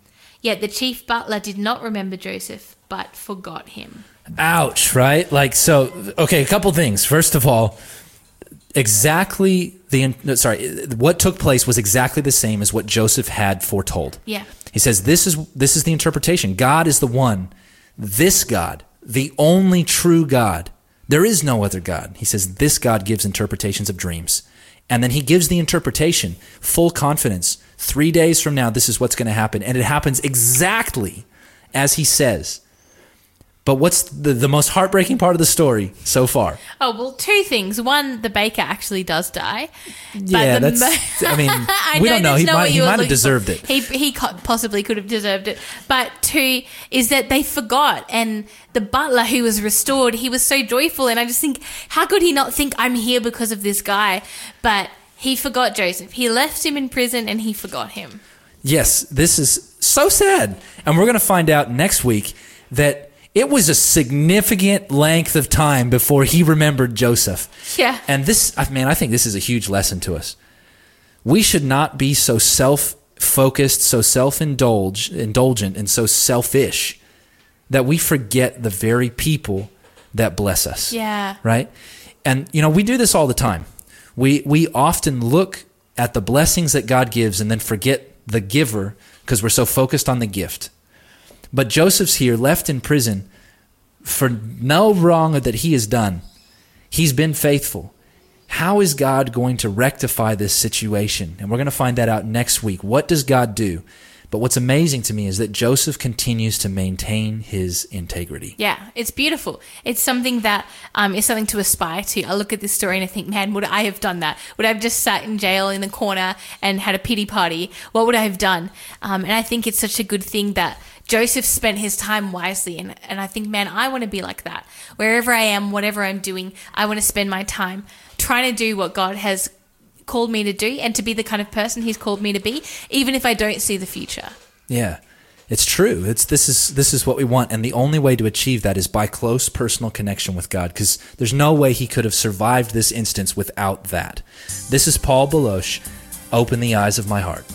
B: Yet the chief butler did not remember Joseph, but forgot him.
A: Ouch, right? Like, so, okay, a couple things. First of all, exactly the, no, sorry, what took place was exactly the same as what Joseph had foretold.
B: Yeah.
A: He says, this is, this is the interpretation. God is the one, this God, the only true God. There is no other God. He says, this God gives interpretations of dreams. And then he gives the interpretation, full confidence. Three days from now, this is what's going to happen. And it happens exactly as he says. But what's the, the most heartbreaking part of the story so far?
B: Oh well, two things. One, the baker actually does die.
A: Yeah, that's-
B: mo-
A: I mean,
B: I
A: we don't know. He might- he might have
B: for.
A: deserved it.
B: He he possibly could have deserved it. But two is that they forgot, and the butler who was restored, he was so joyful, and I just think, how could he not think I'm here because of this guy? But he forgot Joseph. He left him in prison, and he forgot him.
A: Yes, this is so sad. And we're going to find out next week that it was a significant length of time before he remembered Joseph.
B: Yeah.
A: And this, I- man, I think this is a huge lesson to us. We should not be so self focused, so self indulge indulgent, and so selfish that we forget the very people that bless us
B: Yeah.
A: right? And you know, we do this all the time. We we often look at the blessings that God gives and then forget the giver because we're so focused on the gift. But Joseph's here left in prison for no wrong that he has done. He's been faithful. How is God going to rectify this situation? And we're going to find that out next week. What does God do? But what's amazing to me is that Joseph continues to maintain his integrity.
B: Yeah, it's beautiful. It's something that um, is something to aspire to. I look at this story and I think, man, would I have done that? Would I have just sat in jail in the corner and had a pity party? What would I have done? Um, and I think it's such a good thing that Joseph spent his time wisely. And, and I think, man, I want to be like that. Wherever I am, whatever I'm doing, I want to spend my time trying to do what God has called me to do and to be the kind of person He's called me to be, even if I don't see the future.
A: Yeah. It's true. It's this is this is what we want and the only way to achieve that is by close personal connection with God cuz there's no way he could have survived this instance without that. This is Paul Baloche. Open the eyes of my heart.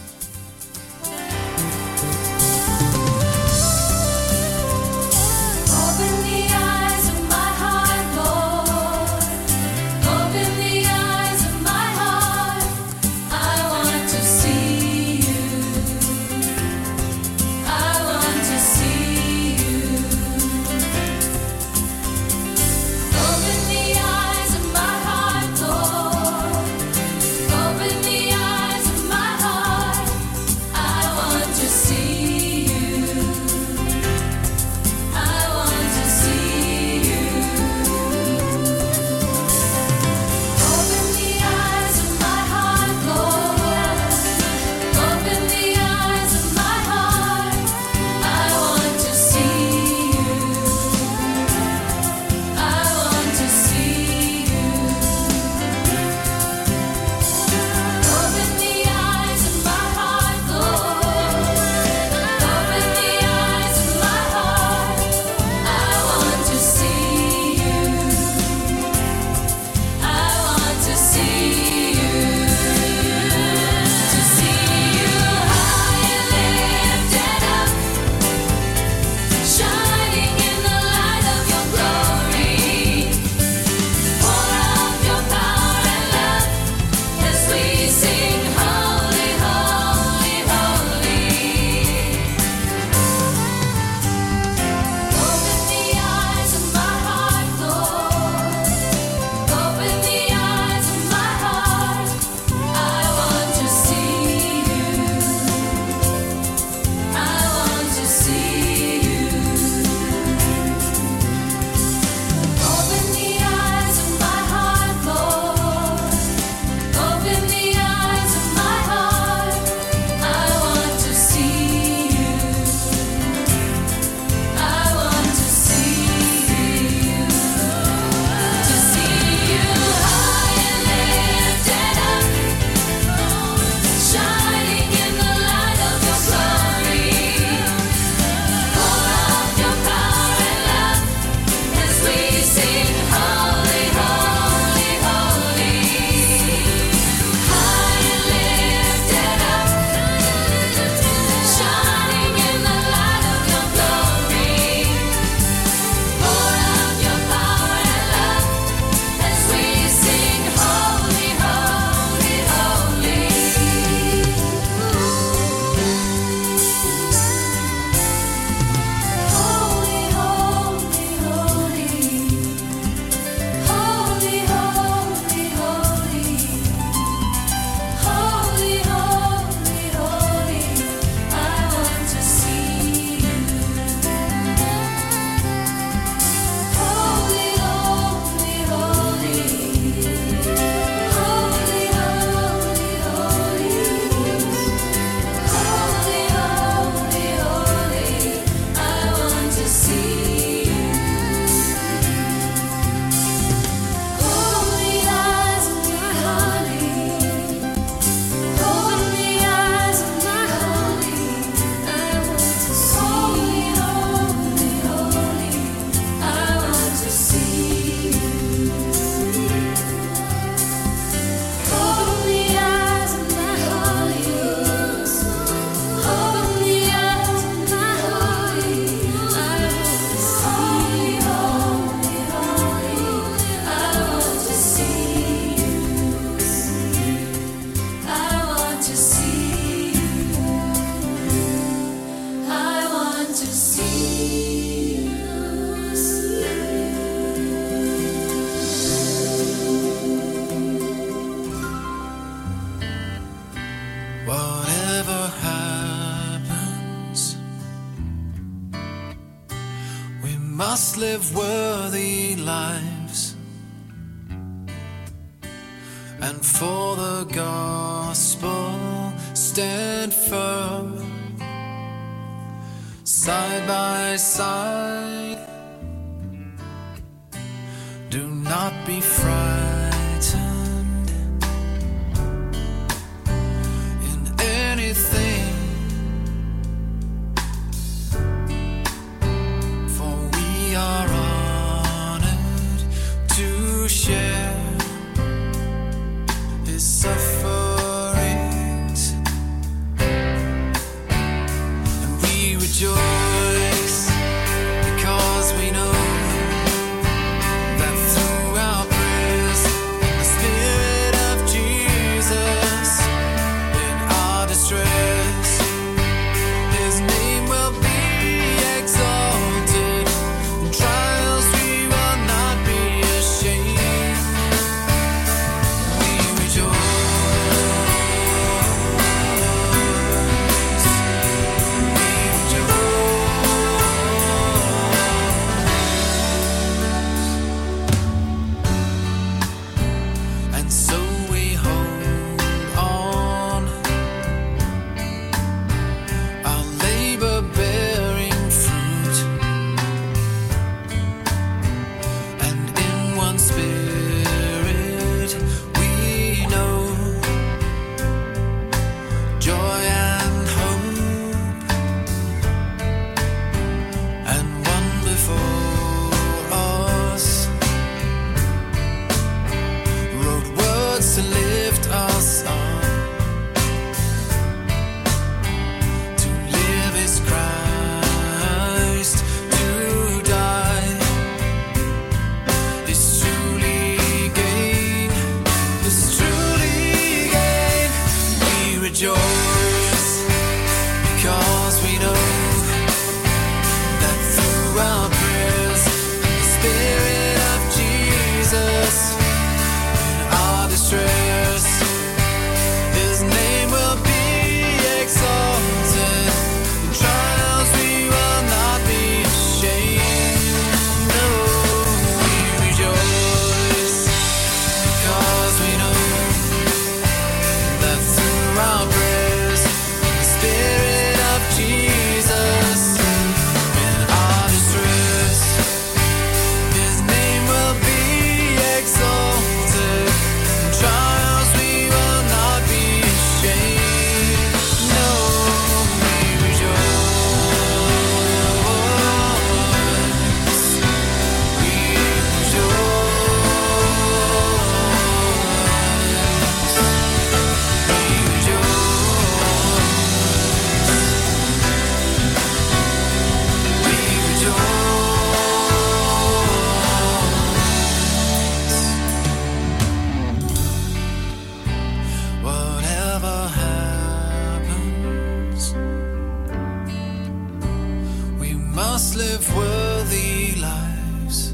H: Must live worthy lives,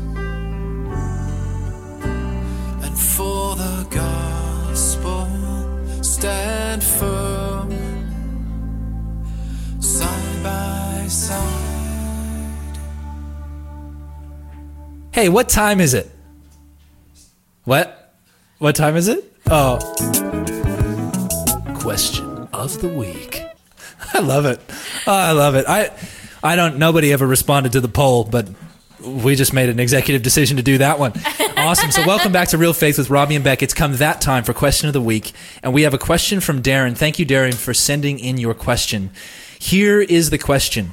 H: and for the gospel stand firm, side by side.
A: Hey, what time is it? What? What time is it? Oh. Question of the week. I love it. Oh, I love it. I I don't nobody ever responded to the poll, but we just made an executive decision to do that one. Awesome. So welcome back to Real Faith with Robbie and Beck. It's come that time for question of the week, and we have a question from Darren. Thank you Darren for sending in your question. Here is the question.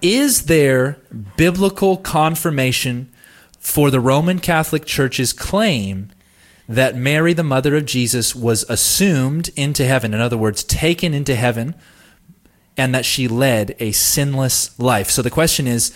A: Is there biblical confirmation for the Roman Catholic Church's claim that Mary, the mother of Jesus, was assumed into heaven? In other words, taken into heaven, and that she led a sinless life. So the question is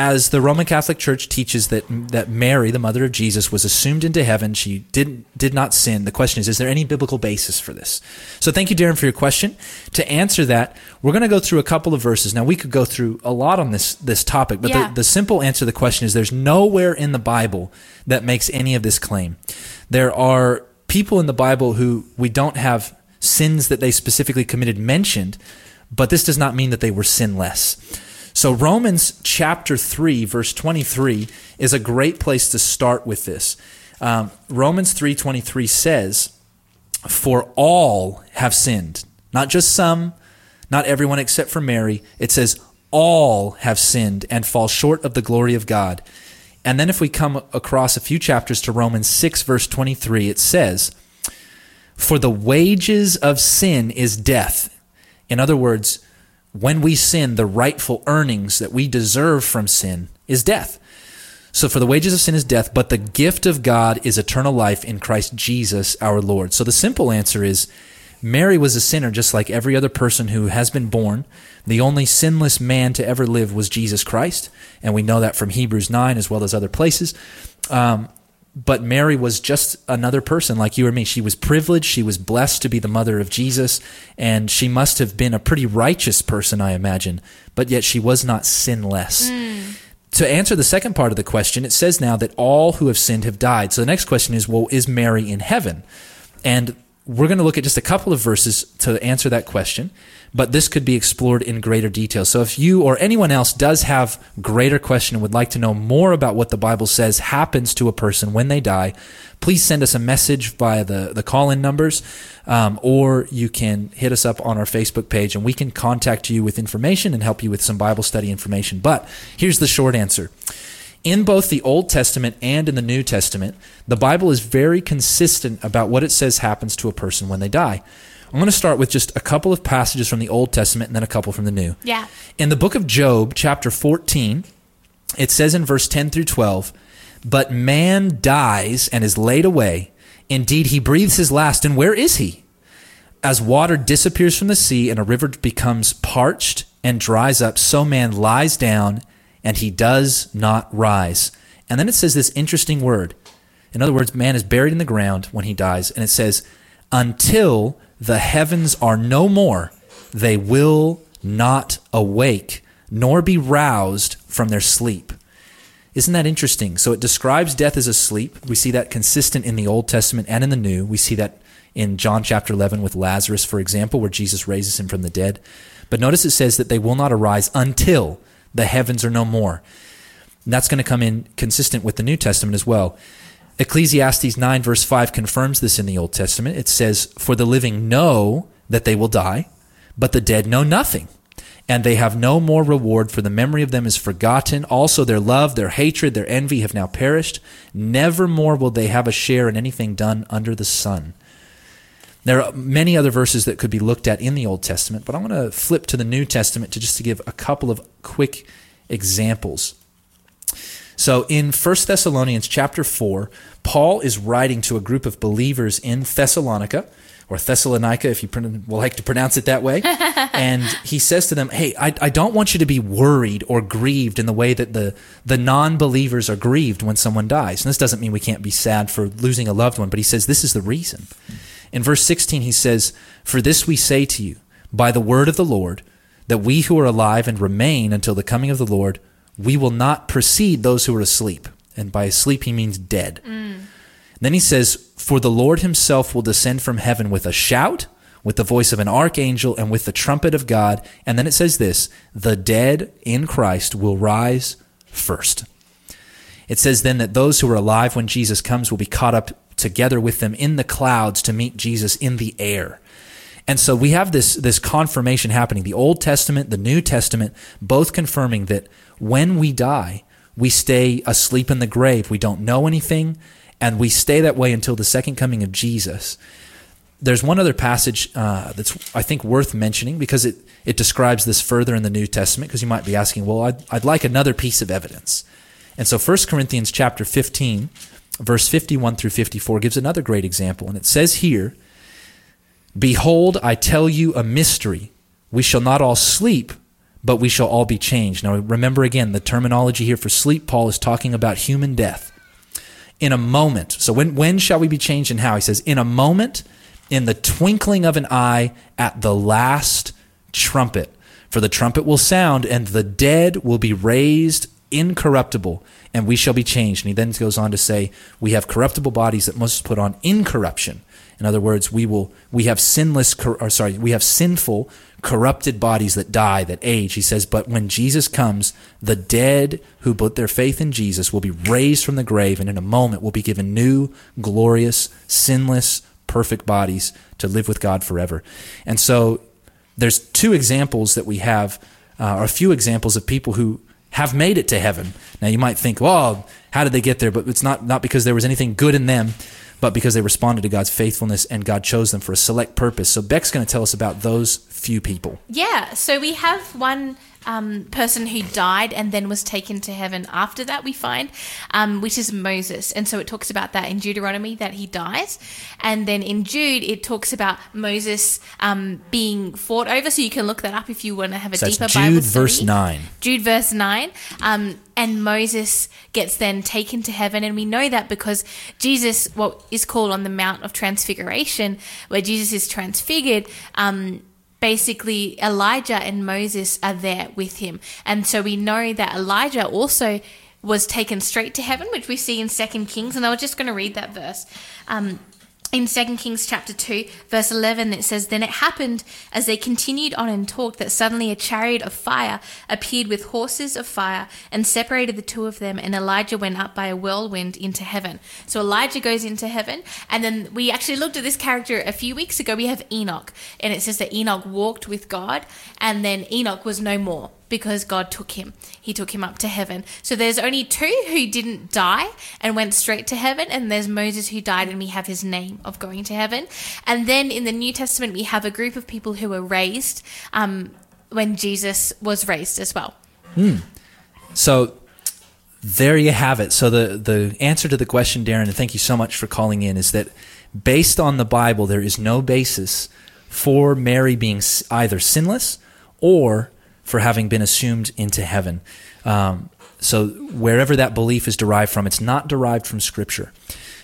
A: as the Roman Catholic Church teaches that that Mary, the mother of Jesus, was assumed into heaven, she did did not sin. The question is, is there any biblical basis for this? So thank you, Darren, for your question. To answer that, we're going to go through a couple of verses. Now we could go through a lot on this this topic, but
B: Yeah.
A: the, the simple answer to the question is there's nowhere in the Bible that makes any of this claim. There are people in the Bible who we don't have sins that they specifically committed mentioned, but this does not mean that they were sinless. So Romans chapter 3 verse 23 is a great place to start with this. Um, Romans 3:23 says, "For all have sinned, not just some, not everyone except for Mary. It says all have sinned and fall short of the glory of God." And then if we come across a few chapters to Romans 6 verse 23, it says, "For the wages of sin is death." In other words, when we sin, the rightful earnings that we deserve from sin is death. So, for the wages of sin is death, but the gift of God is eternal life in Christ Jesus our Lord. So, the simple answer is Mary was a sinner just like every other person who has been born. The only sinless man to ever live was Jesus Christ. And we know that from Hebrews 9 as well as other places. Um, but Mary was just another person like you or me. She was privileged. She was blessed to be the mother of Jesus. And she must have been a pretty righteous person, I imagine. But yet she was not sinless. Hmm. To answer the second part of the question, it says now that all who have sinned have died. So the next question is, well, is Mary in heaven? And we're going to look at just a couple of verses to answer that question, but this could be explored in greater detail. So if you or anyone else does have greater question and would like to know more about what the Bible says happens to a person when they die, please send us a message via the, the call-in numbers, um, or you can hit us up on our Facebook page and we can contact you with information and help you with some Bible study information. But here's the short answer. In both the Old Testament and in the New Testament, the Bible is very consistent about what it says happens to a person when they die. I'm going to start with just a couple of passages from the Old Testament and then a couple from the New.
B: Yeah.
A: In the book of Job, chapter 14, it says in verse 10 through 12, But man dies and is laid away. Indeed, he breathes his last, and where is he? As water disappears from the sea and a river becomes parched and dries up, so man lies down and he does not rise. And then it says this interesting word. In other words, man is buried in the ground when he dies, and it says, Until the heavens are no more, they will not awake, nor be roused from their sleep. Isn't that interesting? So it describes death as a sleep. We see that consistent in the Old Testament and in the New. We see that in John chapter 11 with Lazarus, for example, where Jesus raises him from the dead. But notice it says that they will not arise until the heavens are no more. And that's going to come in consistent with the New Testament as well. Ecclesiastes 9, verse 5 confirms this in the Old Testament. It says, For the living know that they will die, but the dead know nothing. And they have no more reward, for the memory of them is forgotten. Also, their love, their hatred, their envy have now perished. Never more will they have a share in anything done under the sun. There are many other verses that could be looked at in the Old Testament, but I want to flip to the New Testament to just to give a couple of quick examples. So in 1 Thessalonians chapter 4, Paul is writing to a group of believers in Thessalonica, or Thessalonica, if you like to pronounce it that way. and he says to them, Hey, I, I don't want you to be worried or grieved in the way that the, the non believers are grieved when someone dies. And this doesn't mean we can't be sad for losing a loved one, but he says this is the reason. In verse 16, he says, For this we say to you, by the word of the Lord, that we who are alive and remain until the coming of the Lord, we will not precede those who are asleep. And by asleep, he means dead. Mm. Then he says, For the Lord himself will descend from heaven with a shout, with the voice of an archangel, and with the trumpet of God. And then it says this the dead in Christ will rise first. It says then that those who are alive when Jesus comes will be caught up together with them in the clouds to meet Jesus in the air. And so we have this this confirmation happening. The Old Testament, the New Testament, both confirming that when we die, we stay asleep in the grave. We don't know anything, and we stay that way until the second coming of Jesus. There's one other passage uh, that's I think worth mentioning because it it describes this further in the New Testament. Because you might be asking, well, I'd, I'd like another piece of evidence. And so 1 Corinthians chapter 15, verse 51 through 54 gives another great example. And it says here, Behold, I tell you a mystery. We shall not all sleep, but we shall all be changed. Now, remember again, the terminology here for sleep, Paul is talking about human death. In a moment. So, when, when shall we be changed and how? He says, In a moment, in the twinkling of an eye, at the last trumpet. For the trumpet will sound, and the dead will be raised incorruptible, and we shall be changed. And he then goes on to say, We have corruptible bodies that must put on incorruption, In other words, we will we have sinless or sorry, we have sinful corrupted bodies that die, that age. He says, but when Jesus comes, the dead who put their faith in Jesus will be raised from the grave and in a moment will be given new, glorious, sinless, perfect bodies to live with God forever. And so there's two examples that we have, uh, or a few examples of people who have made it to heaven. Now you might think, well, how did they get there? But it's not not because there was anything good in them, but because they responded to God's faithfulness and God chose them for a select purpose. So Beck's going to tell us about those few people.
B: Yeah, so we have one um, person who died and then was taken to heaven after that, we find, um, which is Moses. And so it talks about that in Deuteronomy that he dies. And then in Jude, it talks about Moses um, being fought over. So you can look that up if you want to have a
A: So
B: deeper
A: Jude
B: Bible
A: verse 9.
B: Jude verse 9. Um, and Moses gets then taken to heaven. And we know that because Jesus, what is called on the Mount of Transfiguration, where Jesus is transfigured, um, basically Elijah and Moses are there with him. And so we know that Elijah also was taken straight to heaven, which we see in Second Kings. And I was just going to read that verse. Um, in 2 Kings chapter 2, verse 11, it says, Then it happened as they continued on and talked that suddenly a chariot of fire appeared with horses of fire and separated the two of them, and Elijah went up by a whirlwind into heaven. So Elijah goes into heaven, and then we actually looked at this character a few weeks ago. We have Enoch, and it says that Enoch walked with God, and then Enoch was no more because God took him. He took him up to heaven. So there's only two who didn't die and went straight to heaven, and there's Moses who died, and we have his name of going to heaven. And then in the New Testament, we have a group of people who were raised um, when Jesus was raised as well.
A: So there you have it. So the the answer to the question, Darren, and thank you so much for calling in, is that based on the Bible, there is no basis for Mary being either sinless or for having been assumed into heaven. Um, so wherever that belief is derived from, it's not derived from Scripture.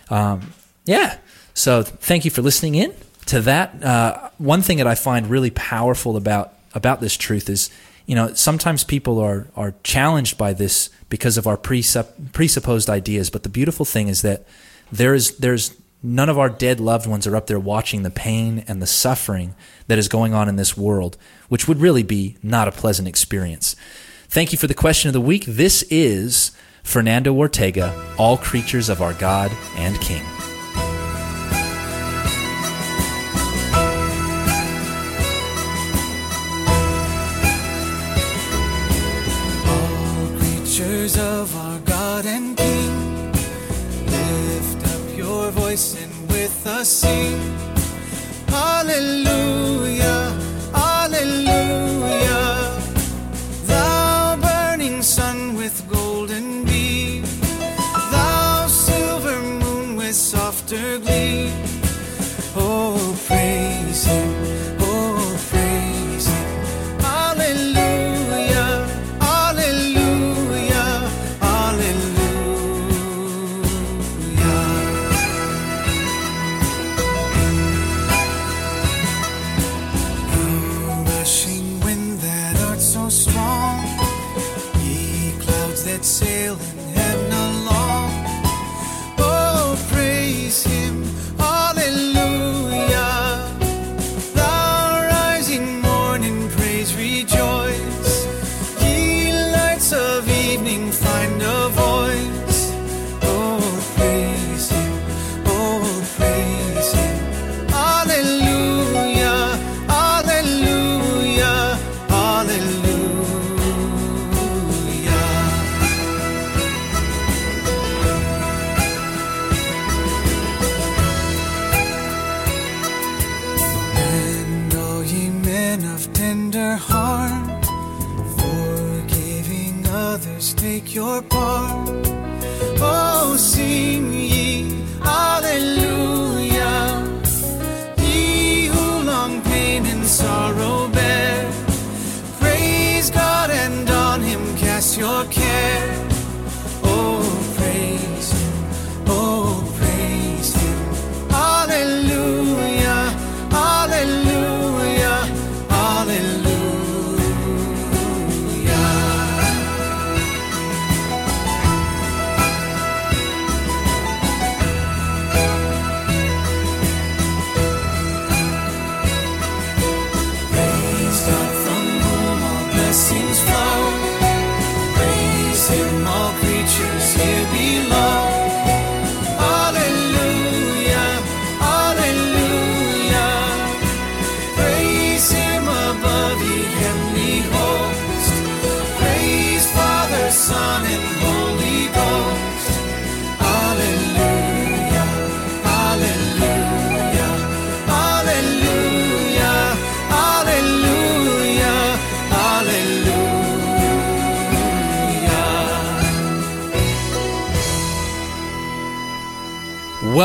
A: Um, yeah. So thank you for listening in to that. Uh, one thing that I find really powerful about about this truth is, you know, sometimes people are are challenged by this because of our presupp- presupposed ideas. But the beautiful thing is that there is there's none of our dead loved ones are up there watching the pain and the suffering that is going on in this world, which would really be not a pleasant experience. Thank you for the question of the week. This is Fernando Ortega, All Creatures of Our God and King.
H: All creatures of our God and King, your voice and with us sing. Hallelujah, Hallelujah.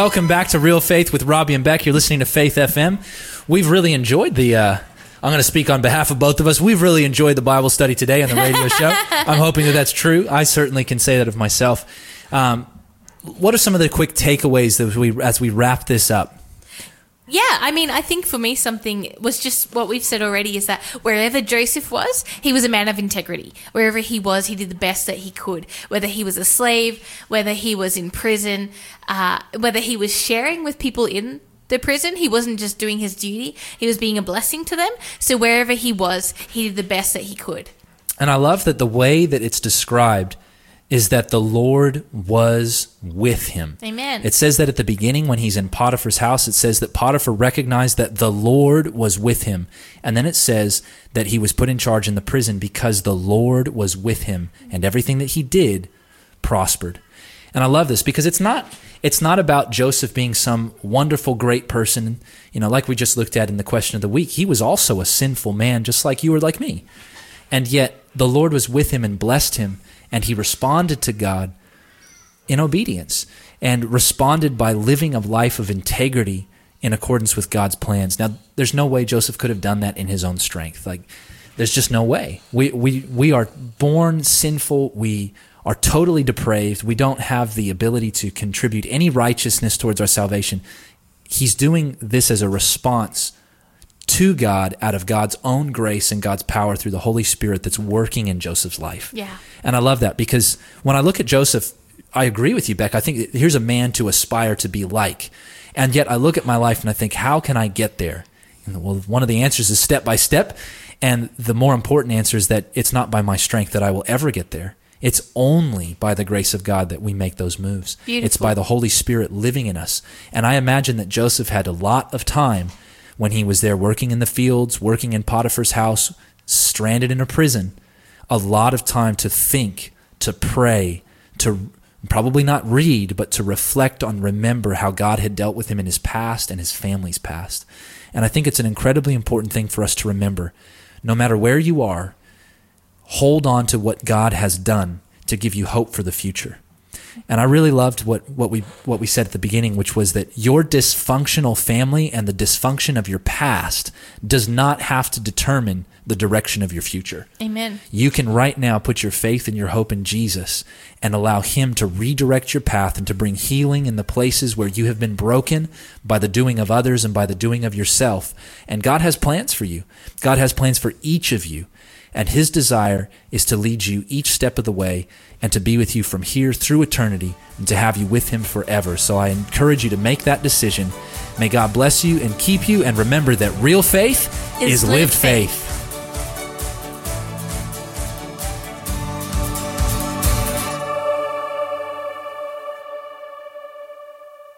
A: Welcome back to Real Faith with Robbie and Beck. You're listening to Faith FM. We've really enjoyed the. Uh, I'm going to speak on behalf of both of us. We've really enjoyed the Bible study today on the radio show. I'm hoping that that's true. I certainly can say that of myself. Um, what are some of the quick takeaways that we as we wrap this up?
B: Yeah, I mean, I think for me, something was just what we've said already is that wherever Joseph was, he was a man of integrity. Wherever he was, he did the best that he could. Whether he was a slave, whether he was in prison, uh, whether he was sharing with people in the prison, he wasn't just doing his duty, he was being a blessing to them. So wherever he was, he did the best that he could.
A: And I love that the way that it's described is that the Lord was with him.
B: Amen.
A: It says that at the beginning when he's in Potiphar's house, it says that Potiphar recognized that the Lord was with him. And then it says that he was put in charge in the prison because the Lord was with him and everything that he did prospered. And I love this because it's not it's not about Joseph being some wonderful great person, you know, like we just looked at in the question of the week. He was also a sinful man just like you or like me. And yet the Lord was with him and blessed him and he responded to God in obedience and responded by living a life of integrity in accordance with God's plans. Now, there's no way Joseph could have done that in his own strength. Like, there's just no way. We, we, we are born sinful. We are totally depraved. We don't have the ability to contribute any righteousness towards our salvation. He's doing this as a response to God out of God's own grace and God's power through the Holy Spirit that's working in Joseph's life.
B: Yeah.
A: And I love that because when I look at Joseph, I agree with you, Beck. I think here's a man to aspire to be like. And yet I look at my life and I think, how can I get there? And well, one of the answers is step by step. And the more important answer is that it's not by my strength that I will ever get there. It's only by the grace of God that we make those moves.
B: Beautiful.
A: It's by the Holy Spirit living in us. And I imagine that Joseph had a lot of time when he was there working in the fields, working in Potiphar's house, stranded in a prison, a lot of time to think, to pray, to probably not read, but to reflect on, remember how God had dealt with him in his past and his family's past. And I think it's an incredibly important thing for us to remember. No matter where you are, hold on to what God has done to give you hope for the future. And I really loved what, what we what we said at the beginning, which was that your dysfunctional family and the dysfunction of your past does not have to determine the direction of your future.
B: Amen.
A: You can right now put your faith and your hope in Jesus and allow Him to redirect your path and to bring healing in the places where you have been broken by the doing of others and by the doing of yourself. And God has plans for you. God has plans for each of you. And His desire is to lead you each step of the way and to be with you from here through eternity and to have you with Him forever. So I encourage you to make that decision. May God bless you and keep you. And remember that real faith
B: Is
A: is, lived
B: faith.
A: faith.